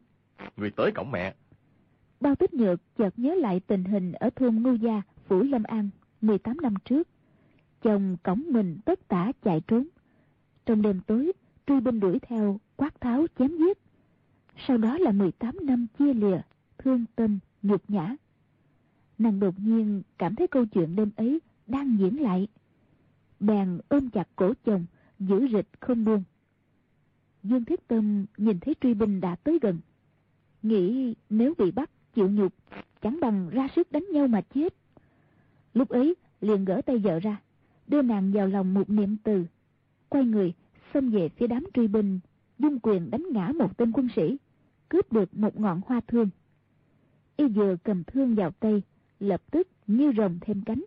người tới cổng mẹ. Bao tích nhược chợt nhớ lại tình hình ở thôn Ngưu Gia, Phủ Lâm An, 18 năm trước. Chồng cổng mình tất tả chạy trốn. Trong đêm tối, truy binh đuổi theo, quát tháo chém giết. Sau đó là 18 năm chia lìa, thương tâm, nhục nhã. Nàng đột nhiên cảm thấy câu chuyện đêm ấy đang diễn lại. Bèn ôm chặt cổ chồng, giữ rịch không buông. Dương Thiết Tâm nhìn thấy truy binh đã tới gần. Nghĩ nếu bị bắt, chịu nhục, chẳng bằng ra sức đánh nhau mà chết. Lúc ấy, liền gỡ tay vợ ra, đưa nàng vào lòng một niệm từ. Quay người, xông về phía đám truy binh, dung quyền đánh ngã một tên quân sĩ, cướp được một ngọn hoa thương. Y vừa cầm thương vào tay, lập tức như rồng thêm cánh.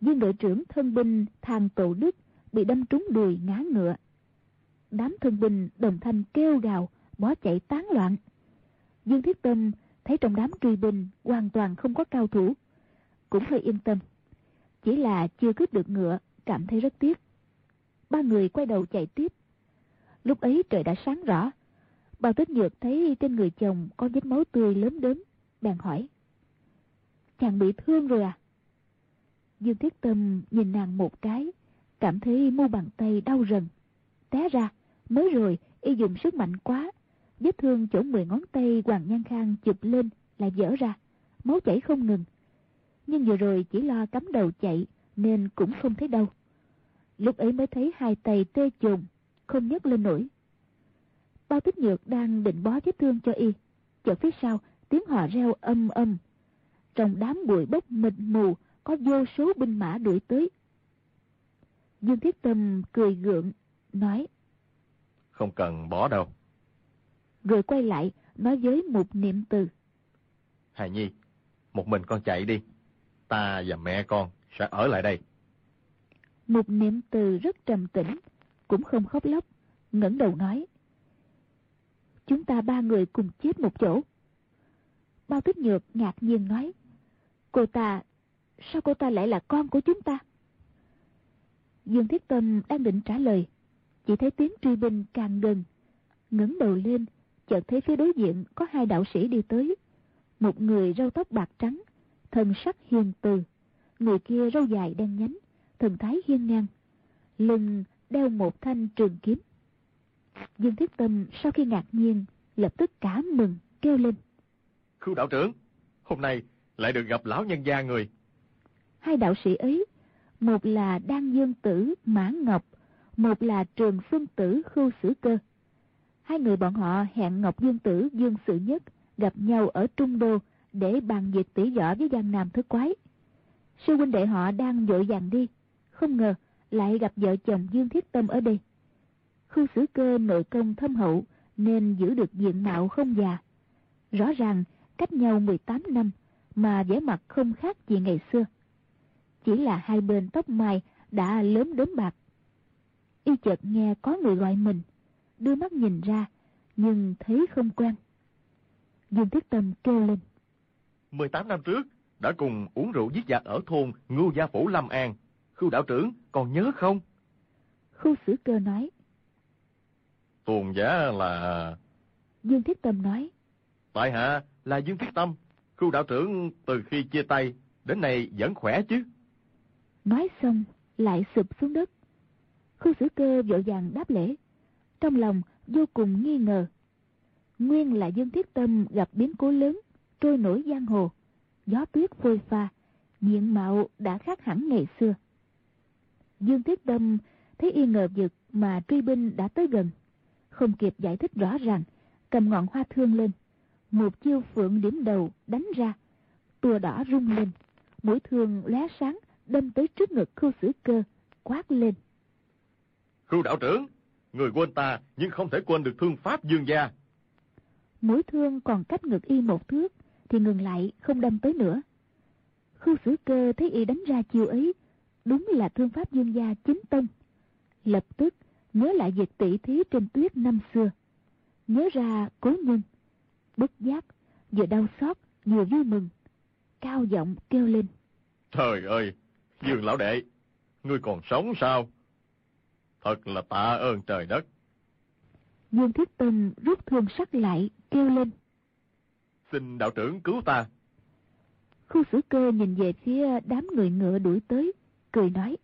Viên đội trưởng thân binh thang tổ đức bị đâm trúng đùi ngã ngựa. Đám thân binh đồng thanh kêu gào, bỏ chạy tán loạn. Dương Thiết Tâm thấy trong đám truy binh hoàn toàn không có cao thủ. Cũng hơi yên tâm. Chỉ là chưa cướp được ngựa, cảm thấy rất tiếc. Ba người quay đầu chạy tiếp. Lúc ấy trời đã sáng rõ. Bao tích nhược thấy trên người chồng có vết máu tươi lớn đớm, bèn hỏi. Chàng bị thương rồi à? Dương Thiết Tâm nhìn nàng một cái, cảm thấy mu bàn tay đau rần. Té ra, mới rồi y dùng sức mạnh quá, vết thương chỗ mười ngón tay Hoàng Nhan Khang chụp lên lại vỡ ra, máu chảy không ngừng. Nhưng vừa rồi chỉ lo cắm đầu chạy nên cũng không thấy đâu. Lúc ấy mới thấy hai tay tê chồn, không nhấc lên nổi. Bao tích nhược đang định bó vết thương cho y, chợt phía sau tiếng họ reo âm âm. Trong đám bụi bốc mịt mù có vô số binh mã đuổi tới. Dương Thiết Tâm cười gượng, nói. Không cần bó đâu. Rồi quay lại, nói với một niệm từ. Hài Nhi, một mình con chạy đi. Ta và mẹ con sẽ ở lại đây. Một niệm từ rất trầm tĩnh, cũng không khóc lóc, ngẩng đầu nói. Chúng ta ba người cùng chết một chỗ. Bao Tuyết Nhược ngạc nhiên nói. Cô ta, sao cô ta lại là con của chúng ta? Dương Thiết Tâm đang định trả lời, chỉ thấy tiếng truy binh càng gần. ngẩng đầu lên, chợt thấy phía đối diện có hai đạo sĩ đi tới. Một người râu tóc bạc trắng, thân sắc hiền từ. Người kia râu dài đen nhánh, thần thái hiên ngang. Lưng đeo một thanh trường kiếm. Dương Thiết Tâm sau khi ngạc nhiên, lập tức cả mừng, kêu lên. Khu đạo trưởng, hôm nay lại được gặp lão nhân gia người. Hai đạo sĩ ấy, một là Đan Dương Tử Mã Ngọc, một là Trường Xuân Tử Khưu Sử Cơ. Hai người bọn họ hẹn Ngọc Dương Tử Dương Sự Nhất gặp nhau ở Trung Đô để bàn việc tỉ võ với Giang Nam Thứ Quái. Sư huynh đệ họ đang vội vàng đi, không ngờ lại gặp vợ chồng Dương Thiết Tâm ở đây. Khưu Sử Cơ nội công thâm hậu nên giữ được diện mạo không già. Rõ ràng cách nhau 18 năm mà vẻ mặt không khác gì ngày xưa. Chỉ là hai bên tóc mai đã lớn đốm bạc. Y chợt nghe có người gọi mình, đưa mắt nhìn ra, nhưng thấy không quen. Dương Thiết Tâm kêu lên. 18 năm trước, đã cùng uống rượu giết giặc ở thôn Ngưu Gia Phủ Lâm An. Khu đạo trưởng còn nhớ không? Khu sử cơ nói. Tuồn giá là... Dương Thiết Tâm nói. Tại hạ là Dương Thiết Tâm. Khu đạo trưởng từ khi chia tay, đến nay vẫn khỏe chứ? Nói xong, lại sụp xuống đất. Khu sử cơ vội vàng đáp lễ. Trong lòng vô cùng nghi ngờ. Nguyên là Dương Thiết Tâm gặp biến cố lớn, trôi nổi giang hồ. Gió tuyết phôi pha, diện mạo đã khác hẳn ngày xưa. Dương Thiết Tâm thấy y ngờ vực mà truy binh đã tới gần. Không kịp giải thích rõ ràng, cầm ngọn hoa thương lên. Một chiêu phượng điểm đầu đánh ra, tua đỏ rung lên. Mũi thương lóe sáng đâm tới trước ngực khu sử cơ, quát lên. Khu đạo trưởng, người quên ta nhưng không thể quên được thương pháp dương gia. Mũi thương còn cách ngực y một thước, thì ngừng lại không đâm tới nữa. Khu sử cơ thấy y đánh ra chiêu ấy, đúng là thương pháp dương gia chính tông. Lập tức nhớ lại việc tỷ thí trên tuyết năm xưa. Nhớ ra cố nhân, bất giác, vừa đau xót, vừa vui mừng. Cao giọng kêu lên. Trời ơi, Dương lão đệ, ngươi còn sống sao? Thật là tạ ơn trời đất. Dương Thiết Tâm rút thương sắc lại, kêu lên. Xin đạo trưởng cứu ta. Khu sử cơ nhìn về phía đám người ngựa đuổi tới, cười nói.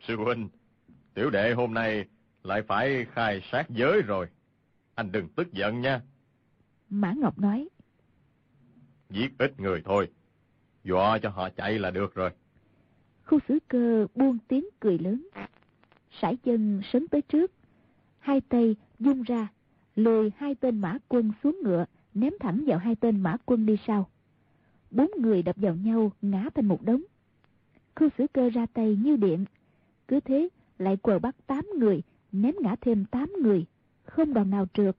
Sư huynh, tiểu đệ hôm nay lại phải khai sát giới rồi. Anh đừng tức giận nha. Mã Ngọc nói. Giết ít người thôi, dọa cho họ chạy là được rồi. Khu sử cơ buông tiếng cười lớn. sải chân sấn tới trước. Hai tay dung ra, lùi hai tên mã quân xuống ngựa, ném thẳng vào hai tên mã quân đi sau. Bốn người đập vào nhau, ngã thành một đống. Khu sử cơ ra tay như điện. Cứ thế, lại quờ bắt tám người, ném ngã thêm tám người, không đòn nào trượt.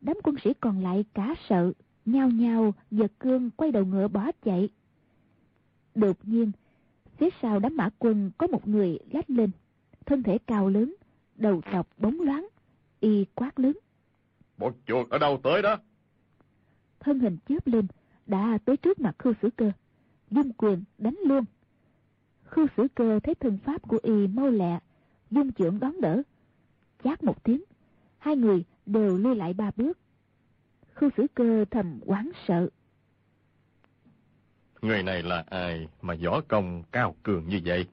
Đám quân sĩ còn lại cả sợ, nhao nhao giật cương quay đầu ngựa bỏ chạy. Đột nhiên, Phía sau đám mã quân có một người lách lên, thân thể cao lớn, đầu trọc bóng loáng, y quát lớn. Bọn chuột ở đâu tới đó? Thân hình chớp lên, đã tới trước mặt khư sử cơ, dung quyền đánh luôn. Khư sử cơ thấy thân pháp của y mau lẹ, dung trưởng đón đỡ. Chát một tiếng, hai người đều lui lại ba bước. Khu xử cơ thầm quán sợ. Người này là ai mà võ công cao cường như vậy?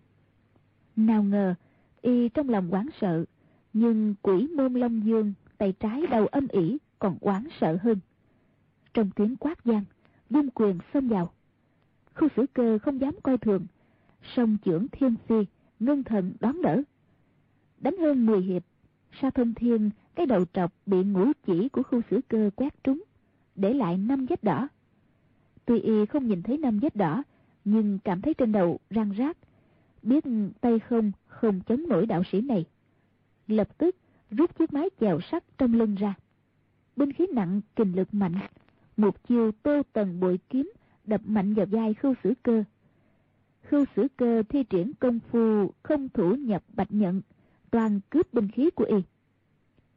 Nào ngờ, y trong lòng quán sợ, nhưng quỷ môn long dương, tay trái đầu âm ỉ còn quán sợ hơn. Trong tiếng quát gian, vung quyền xông vào. Khu xử cơ không dám coi thường, song trưởng thiên phi, ngân thần đón đỡ. Đánh hơn 10 hiệp, Sa Thông Thiên cái đầu trọc bị ngũ chỉ của khu xử cơ quét trúng, để lại năm vết đỏ. Tuy y không nhìn thấy năm vết đỏ, nhưng cảm thấy trên đầu răng rác, biết tay không không chống nổi đạo sĩ này. Lập tức rút chiếc mái chèo sắt trong lưng ra. Binh khí nặng kình lực mạnh, một chiêu tô tần bội kiếm đập mạnh vào vai khưu sử cơ. Khưu sử cơ thi triển công phu không thủ nhập bạch nhận, toàn cướp binh khí của y.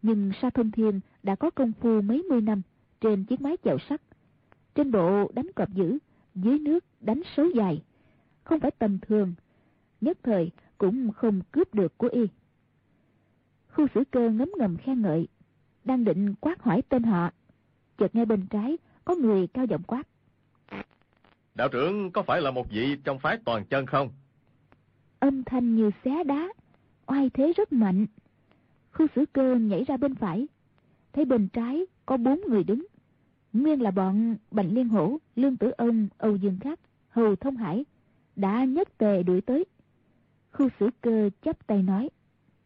Nhưng Sa Thông Thiên đã có công phu mấy mươi năm trên chiếc mái chèo sắt. Trên bộ đánh cọp dữ, dưới nước đánh số dài. Không phải tầm thường, nhất thời cũng không cướp được của y. Khu sử cơ ngấm ngầm khen ngợi, đang định quát hỏi tên họ. Chợt nghe bên trái có người cao giọng quát. Đạo trưởng có phải là một vị trong phái toàn chân không? Âm thanh như xé đá, oai thế rất mạnh. Khu sử cơ nhảy ra bên phải, thấy bên trái có bốn người đứng. Nguyên là bọn Bành Liên Hổ, Lương Tử Ông, Âu Dương Khắc, Hầu Thông Hải đã nhất tề đuổi tới. Khu sử cơ chấp tay nói.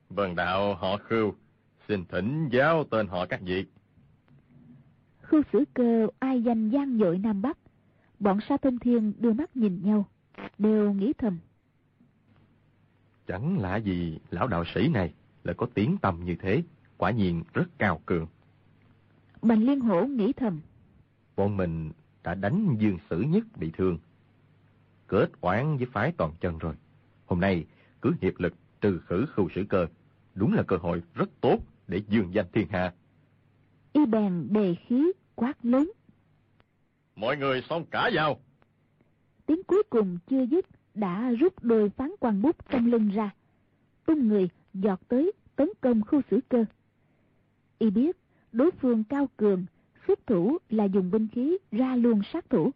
Vần đạo họ khưu, xin thỉnh giáo tên họ các vị. Khu sử cơ ai danh gian dội Nam Bắc. Bọn sa thông thiên đưa mắt nhìn nhau, đều nghĩ thầm. Chẳng lạ gì lão đạo sĩ này lại có tiếng tầm như thế, quả nhiên rất cao cường. Bành Liên Hổ nghĩ thầm. Bọn mình đã đánh dương sử nhất bị thương. Kết oán với phái toàn chân rồi. Hôm nay cứ hiệp lực trừ khử khưu sử cơ. Đúng là cơ hội rất tốt để dương danh thiên hạ. Y bèn đề khí quát lớn. Mọi người xong cả vào. Tiếng cuối cùng chưa dứt đã rút đôi phán quan bút trong lưng ra. Tung người giọt tới tấn công khu xử cơ. Y biết đối phương cao cường, xuất thủ là dùng binh khí ra luôn sát thủ.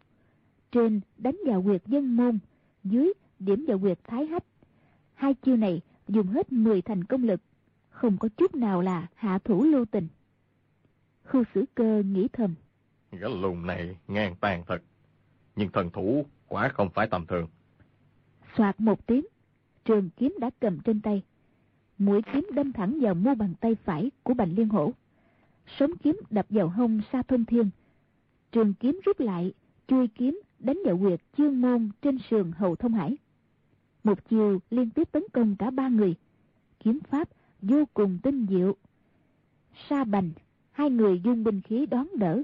Trên đánh vào quyệt dân môn, dưới điểm vào quyệt thái hách. Hai chiêu này dùng hết 10 thành công lực, không có chút nào là hạ thủ lưu tình. Khu xử cơ nghĩ thầm. Gã lùn này ngang tàn thật, nhưng thần thủ quả không phải tầm thường. Soạt một tiếng, trường kiếm đã cầm trên tay. Mũi kiếm đâm thẳng vào mu bàn tay phải của Bành Liên Hổ. Sống kiếm đập vào hông Sa Thông Thiên. Trường kiếm rút lại, chui kiếm đánh vào quyệt chương môn trên sườn Hầu Thông Hải. Một chiều liên tiếp tấn công cả ba người. Kiếm pháp vô cùng tinh diệu. Sa Bành, hai người dung binh khí đón đỡ.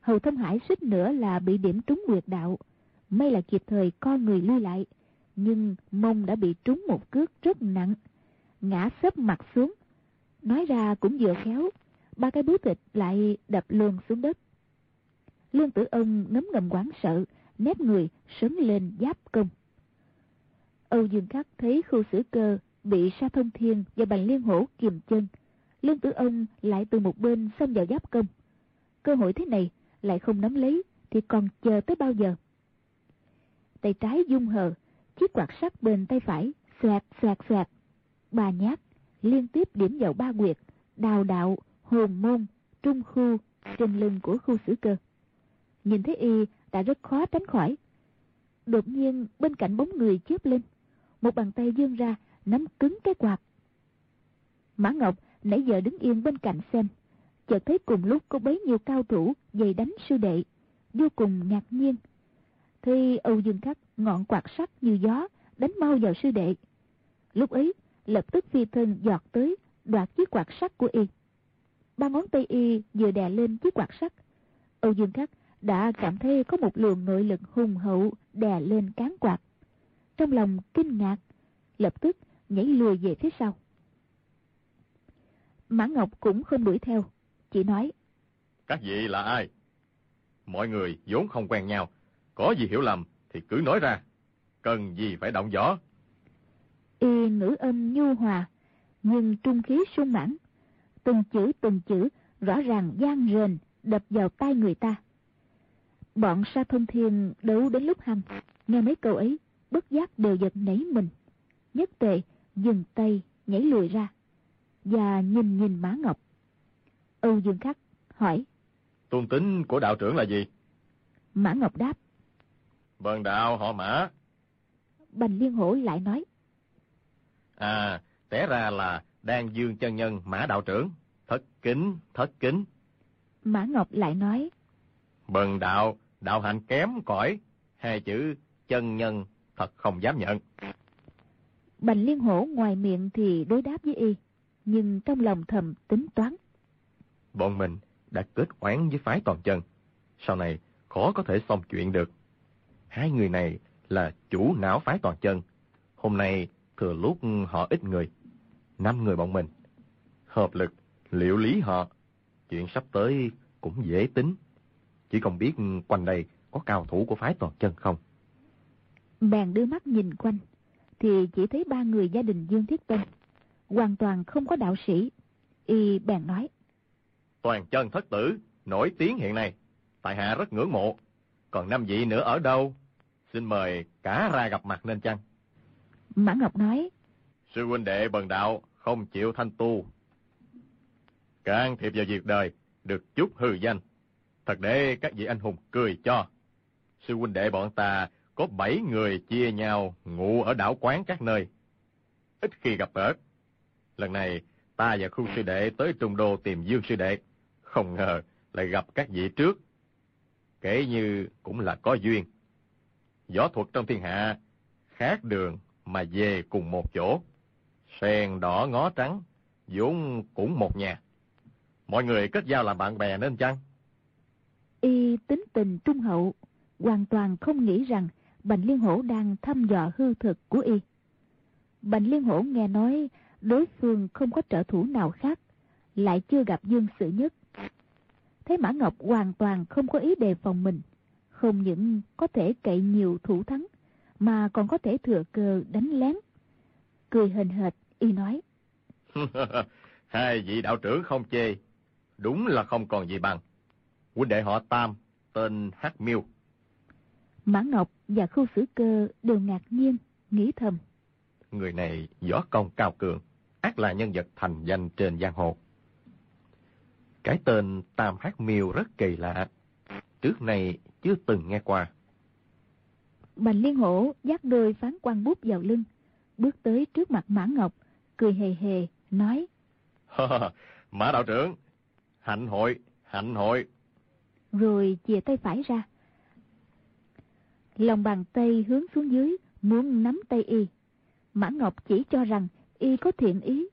Hầu Thông Hải suýt nữa là bị điểm trúng quyệt đạo. May là kịp thời co người lui lại. Nhưng mông đã bị trúng một cước rất nặng. Ngã sấp mặt xuống. Nói ra cũng vừa khéo. Ba cái búa thịt lại đập luôn xuống đất. Lương tử ông ngấm ngầm quán sợ. Nét người sấn lên giáp công. Âu Dương Khắc thấy khu xử cơ bị Sa Thông Thiên và Bành Liên Hổ kiềm chân. Lương Tử Ông lại từ một bên xông vào giáp công. Cơ hội thế này lại không nắm lấy thì còn chờ tới bao giờ? Tay trái dung hờ, chiếc quạt sắt bên tay phải, xoẹt xoẹt xoẹt. Ba nhát, liên tiếp điểm vào ba quyệt, đào đạo, hồn môn, trung khu, trên lưng của khu xử cơ. Nhìn thấy y đã rất khó tránh khỏi. Đột nhiên bên cạnh bóng người chớp lên, một bàn tay vươn ra nắm cứng cái quạt. Mã Ngọc nãy giờ đứng yên bên cạnh xem, chợt thấy cùng lúc có bấy nhiêu cao thủ dày đánh sư đệ, vô cùng ngạc nhiên. Thì Âu Dương Khắc ngọn quạt sắt như gió đánh mau vào sư đệ. Lúc ấy lập tức phi thân giọt tới đoạt chiếc quạt sắt của y. Ba ngón tay y vừa đè lên chiếc quạt sắt. Âu Dương Khắc đã cảm thấy có một luồng nội lực hùng hậu đè lên cán quạt. Trong lòng kinh ngạc, lập tức nhảy lùi về phía sau. Mã Ngọc cũng không đuổi theo, chỉ nói. Các vị là ai? Mọi người vốn không quen nhau, có gì hiểu lầm thì cứ nói ra, cần gì phải động võ? Y ngữ âm nhu hòa, nhưng trung khí sung mãn, từng chữ từng chữ rõ ràng gian rền đập vào tay người ta. Bọn sa thông thiên đấu đến lúc hăng, nghe mấy câu ấy, bất giác đều giật nảy mình. Nhất tệ dừng tay nhảy lùi ra và nhìn nhìn Mã Ngọc. Âu Dương Khắc hỏi. Tôn tính của đạo trưởng là gì? Mã Ngọc đáp. Vân đạo họ Mã. Bành Liên Hổ lại nói. À, té ra là đang dương chân nhân Mã đạo trưởng. Thất kính, thất kính. Mã Ngọc lại nói. Bần đạo, đạo hạnh kém cỏi. Hai chữ chân nhân thật không dám nhận. Bành Liên Hổ ngoài miệng thì đối đáp với y, nhưng trong lòng thầm tính toán. Bọn mình đã kết oán với phái toàn chân. Sau này khó có thể xong chuyện được. Hai người này là chủ não phái toàn chân. Hôm nay thừa lúc họ ít người. Năm người bọn mình. Hợp lực, liệu lý họ. Chuyện sắp tới cũng dễ tính. Chỉ không biết quanh đây có cao thủ của phái toàn chân không. Bèn đưa mắt nhìn quanh, thì chỉ thấy ba người gia đình Dương Thiết Tân. Hoàn toàn không có đạo sĩ. Y bèn nói. Toàn chân thất tử, nổi tiếng hiện nay. Tại hạ rất ngưỡng mộ. Còn năm vị nữa ở đâu? Xin mời cả ra gặp mặt nên chăng? Mã Ngọc nói. Sư huynh đệ bần đạo không chịu thanh tu. Can thiệp vào việc đời, được chút hư danh. Thật để các vị anh hùng cười cho. Sư huynh đệ bọn ta có bảy người chia nhau ngủ ở đảo quán các nơi. Ít khi gặp ở. Lần này, ta và khu sư đệ tới Trung Đô tìm Dương sư đệ. Không ngờ lại gặp các vị trước. Kể như cũng là có duyên. Võ thuật trong thiên hạ, khác đường mà về cùng một chỗ. Sen đỏ ngó trắng, vốn cũng một nhà. Mọi người kết giao làm bạn bè nên chăng? Y tính tình trung hậu, hoàn toàn không nghĩ rằng Bành Liên Hổ đang thăm dò hư thực của y. Bành Liên Hổ nghe nói đối phương không có trợ thủ nào khác, lại chưa gặp Dương Sự Nhất. Thấy Mã Ngọc hoàn toàn không có ý đề phòng mình, không những có thể cậy nhiều thủ thắng, mà còn có thể thừa cơ đánh lén. Cười hình hệt, y nói. Hai vị đạo trưởng không chê, đúng là không còn gì bằng. Huynh đệ họ Tam, tên Hắc Miêu. Mã Ngọc và Khu Sử Cơ đều ngạc nhiên, nghĩ thầm. Người này võ công cao cường, ác là nhân vật thành danh trên giang hồ. Cái tên Tam Hắc Miêu rất kỳ lạ, trước này chưa từng nghe qua. Bành Liên Hổ dắt đôi phán quan bút vào lưng, bước tới trước mặt Mã Ngọc, cười hề hề, nói. Mã đạo trưởng, hạnh hội, hạnh hội. Rồi chìa tay phải ra. Lòng bàn tay hướng xuống dưới, muốn nắm tay y. Mã Ngọc chỉ cho rằng y có thiện ý,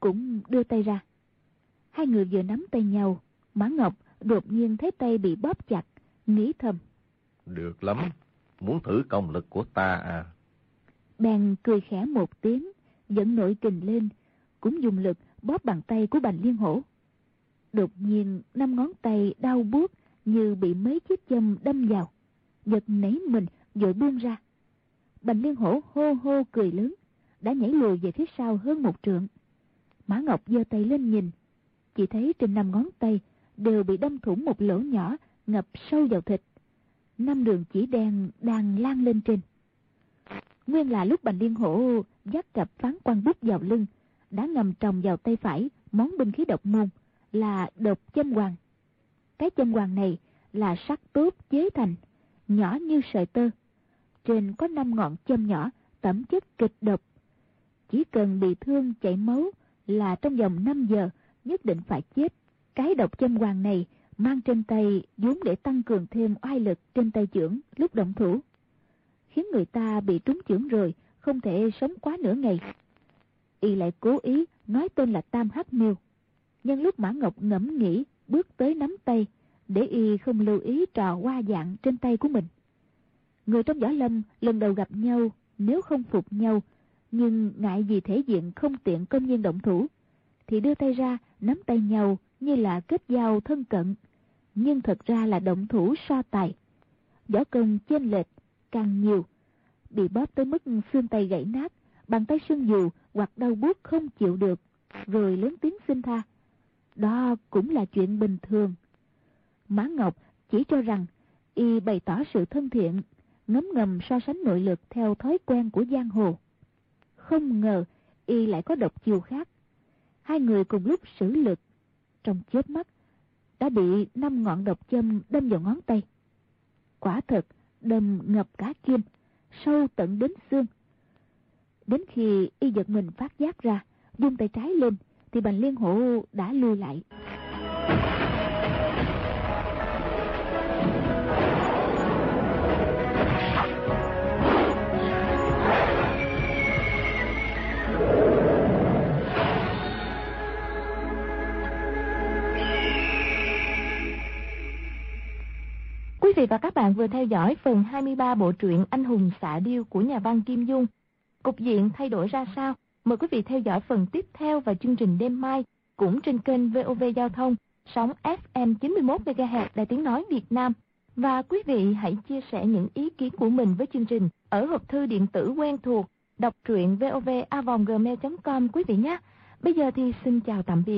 cũng đưa tay ra. Hai người vừa nắm tay nhau, Mã Ngọc đột nhiên thấy tay bị bóp chặt, nghĩ thầm. Được lắm, muốn thử công lực của ta à. Bèn cười khẽ một tiếng, dẫn nội kình lên, cũng dùng lực bóp bàn tay của Bành Liên Hổ. Đột nhiên, năm ngón tay đau buốt như bị mấy chiếc châm đâm vào. Giật nảy mình, vội buông ra. Bành Liên Hổ hô hô cười lớn, đã nhảy lùi về phía sau hơn một trượng. Mã Ngọc giơ tay lên nhìn, chỉ thấy trên năm ngón tay đều bị đâm thủng một lỗ nhỏ ngập sâu vào thịt. Năm đường chỉ đen đang lan lên trên. Nguyên là lúc Bành Liên Hổ dắt cặp phán quan bút vào lưng, đã ngầm trồng vào tay phải món binh khí độc môn là độc châm hoàng. Cái châm hoàng này là sắt tốt chế thành, nhỏ như sợi tơ. Trên có năm ngọn châm nhỏ tẩm chất kịch độc. Chỉ cần bị thương chảy máu là trong vòng 5 giờ nhất định phải chết. Cái độc châm hoàng này mang trên tay vốn để tăng cường thêm oai lực trên tay trưởng lúc động thủ. Khiến người ta bị trúng chưởng rồi, không thể sống quá nửa ngày. Y lại cố ý nói tên là Tam Hắc Miêu. Nhân lúc Mã Ngọc ngẫm nghĩ bước tới nắm tay, để Y không lưu ý trò qua dạng trên tay của mình. Người trong võ lâm lần đầu gặp nhau nếu không phục nhau, nhưng ngại vì thể diện không tiện công nhiên động thủ, thì đưa tay ra nắm tay nhau như là kết giao thân cận, nhưng thật ra là động thủ so tài. Võ công chênh lệch càng nhiều, bị bóp tới mức xương tay gãy nát, bàn tay sưng dù hoặc đau buốt không chịu được, rồi lớn tiếng xin tha. đó cũng là chuyện bình thường. Mã Ngọc chỉ cho rằng y bày tỏ sự thân thiện, ngấm ngầm so sánh nội lực theo thói quen của giang hồ. Không ngờ y lại có độc chiều khác. Hai người cùng lúc sử lực, trong chớp mắt đã bị năm ngọn độc châm đâm vào ngón tay. Quả thật, đâm ngập cả kim, sâu tận đến xương. Đến khi y giật mình phát giác ra, dung tay trái lên, thì bành liên hổ đã lui lại. Vị và các bạn vừa theo dõi phần 23 bộ truyện Anh hùng xạ điêu của nhà văn Kim Dung. Cục diện thay đổi ra sao? Mời quý vị theo dõi phần tiếp theo và chương trình đêm mai cũng trên kênh VOV Giao thông, sóng FM 91 MHz Đài Tiếng nói Việt Nam. Và quý vị hãy chia sẻ những ý kiến của mình với chương trình ở hộp thư điện tử quen thuộc đọc truyện vovavonggmail.com quý vị nhé. Bây giờ thì xin chào tạm biệt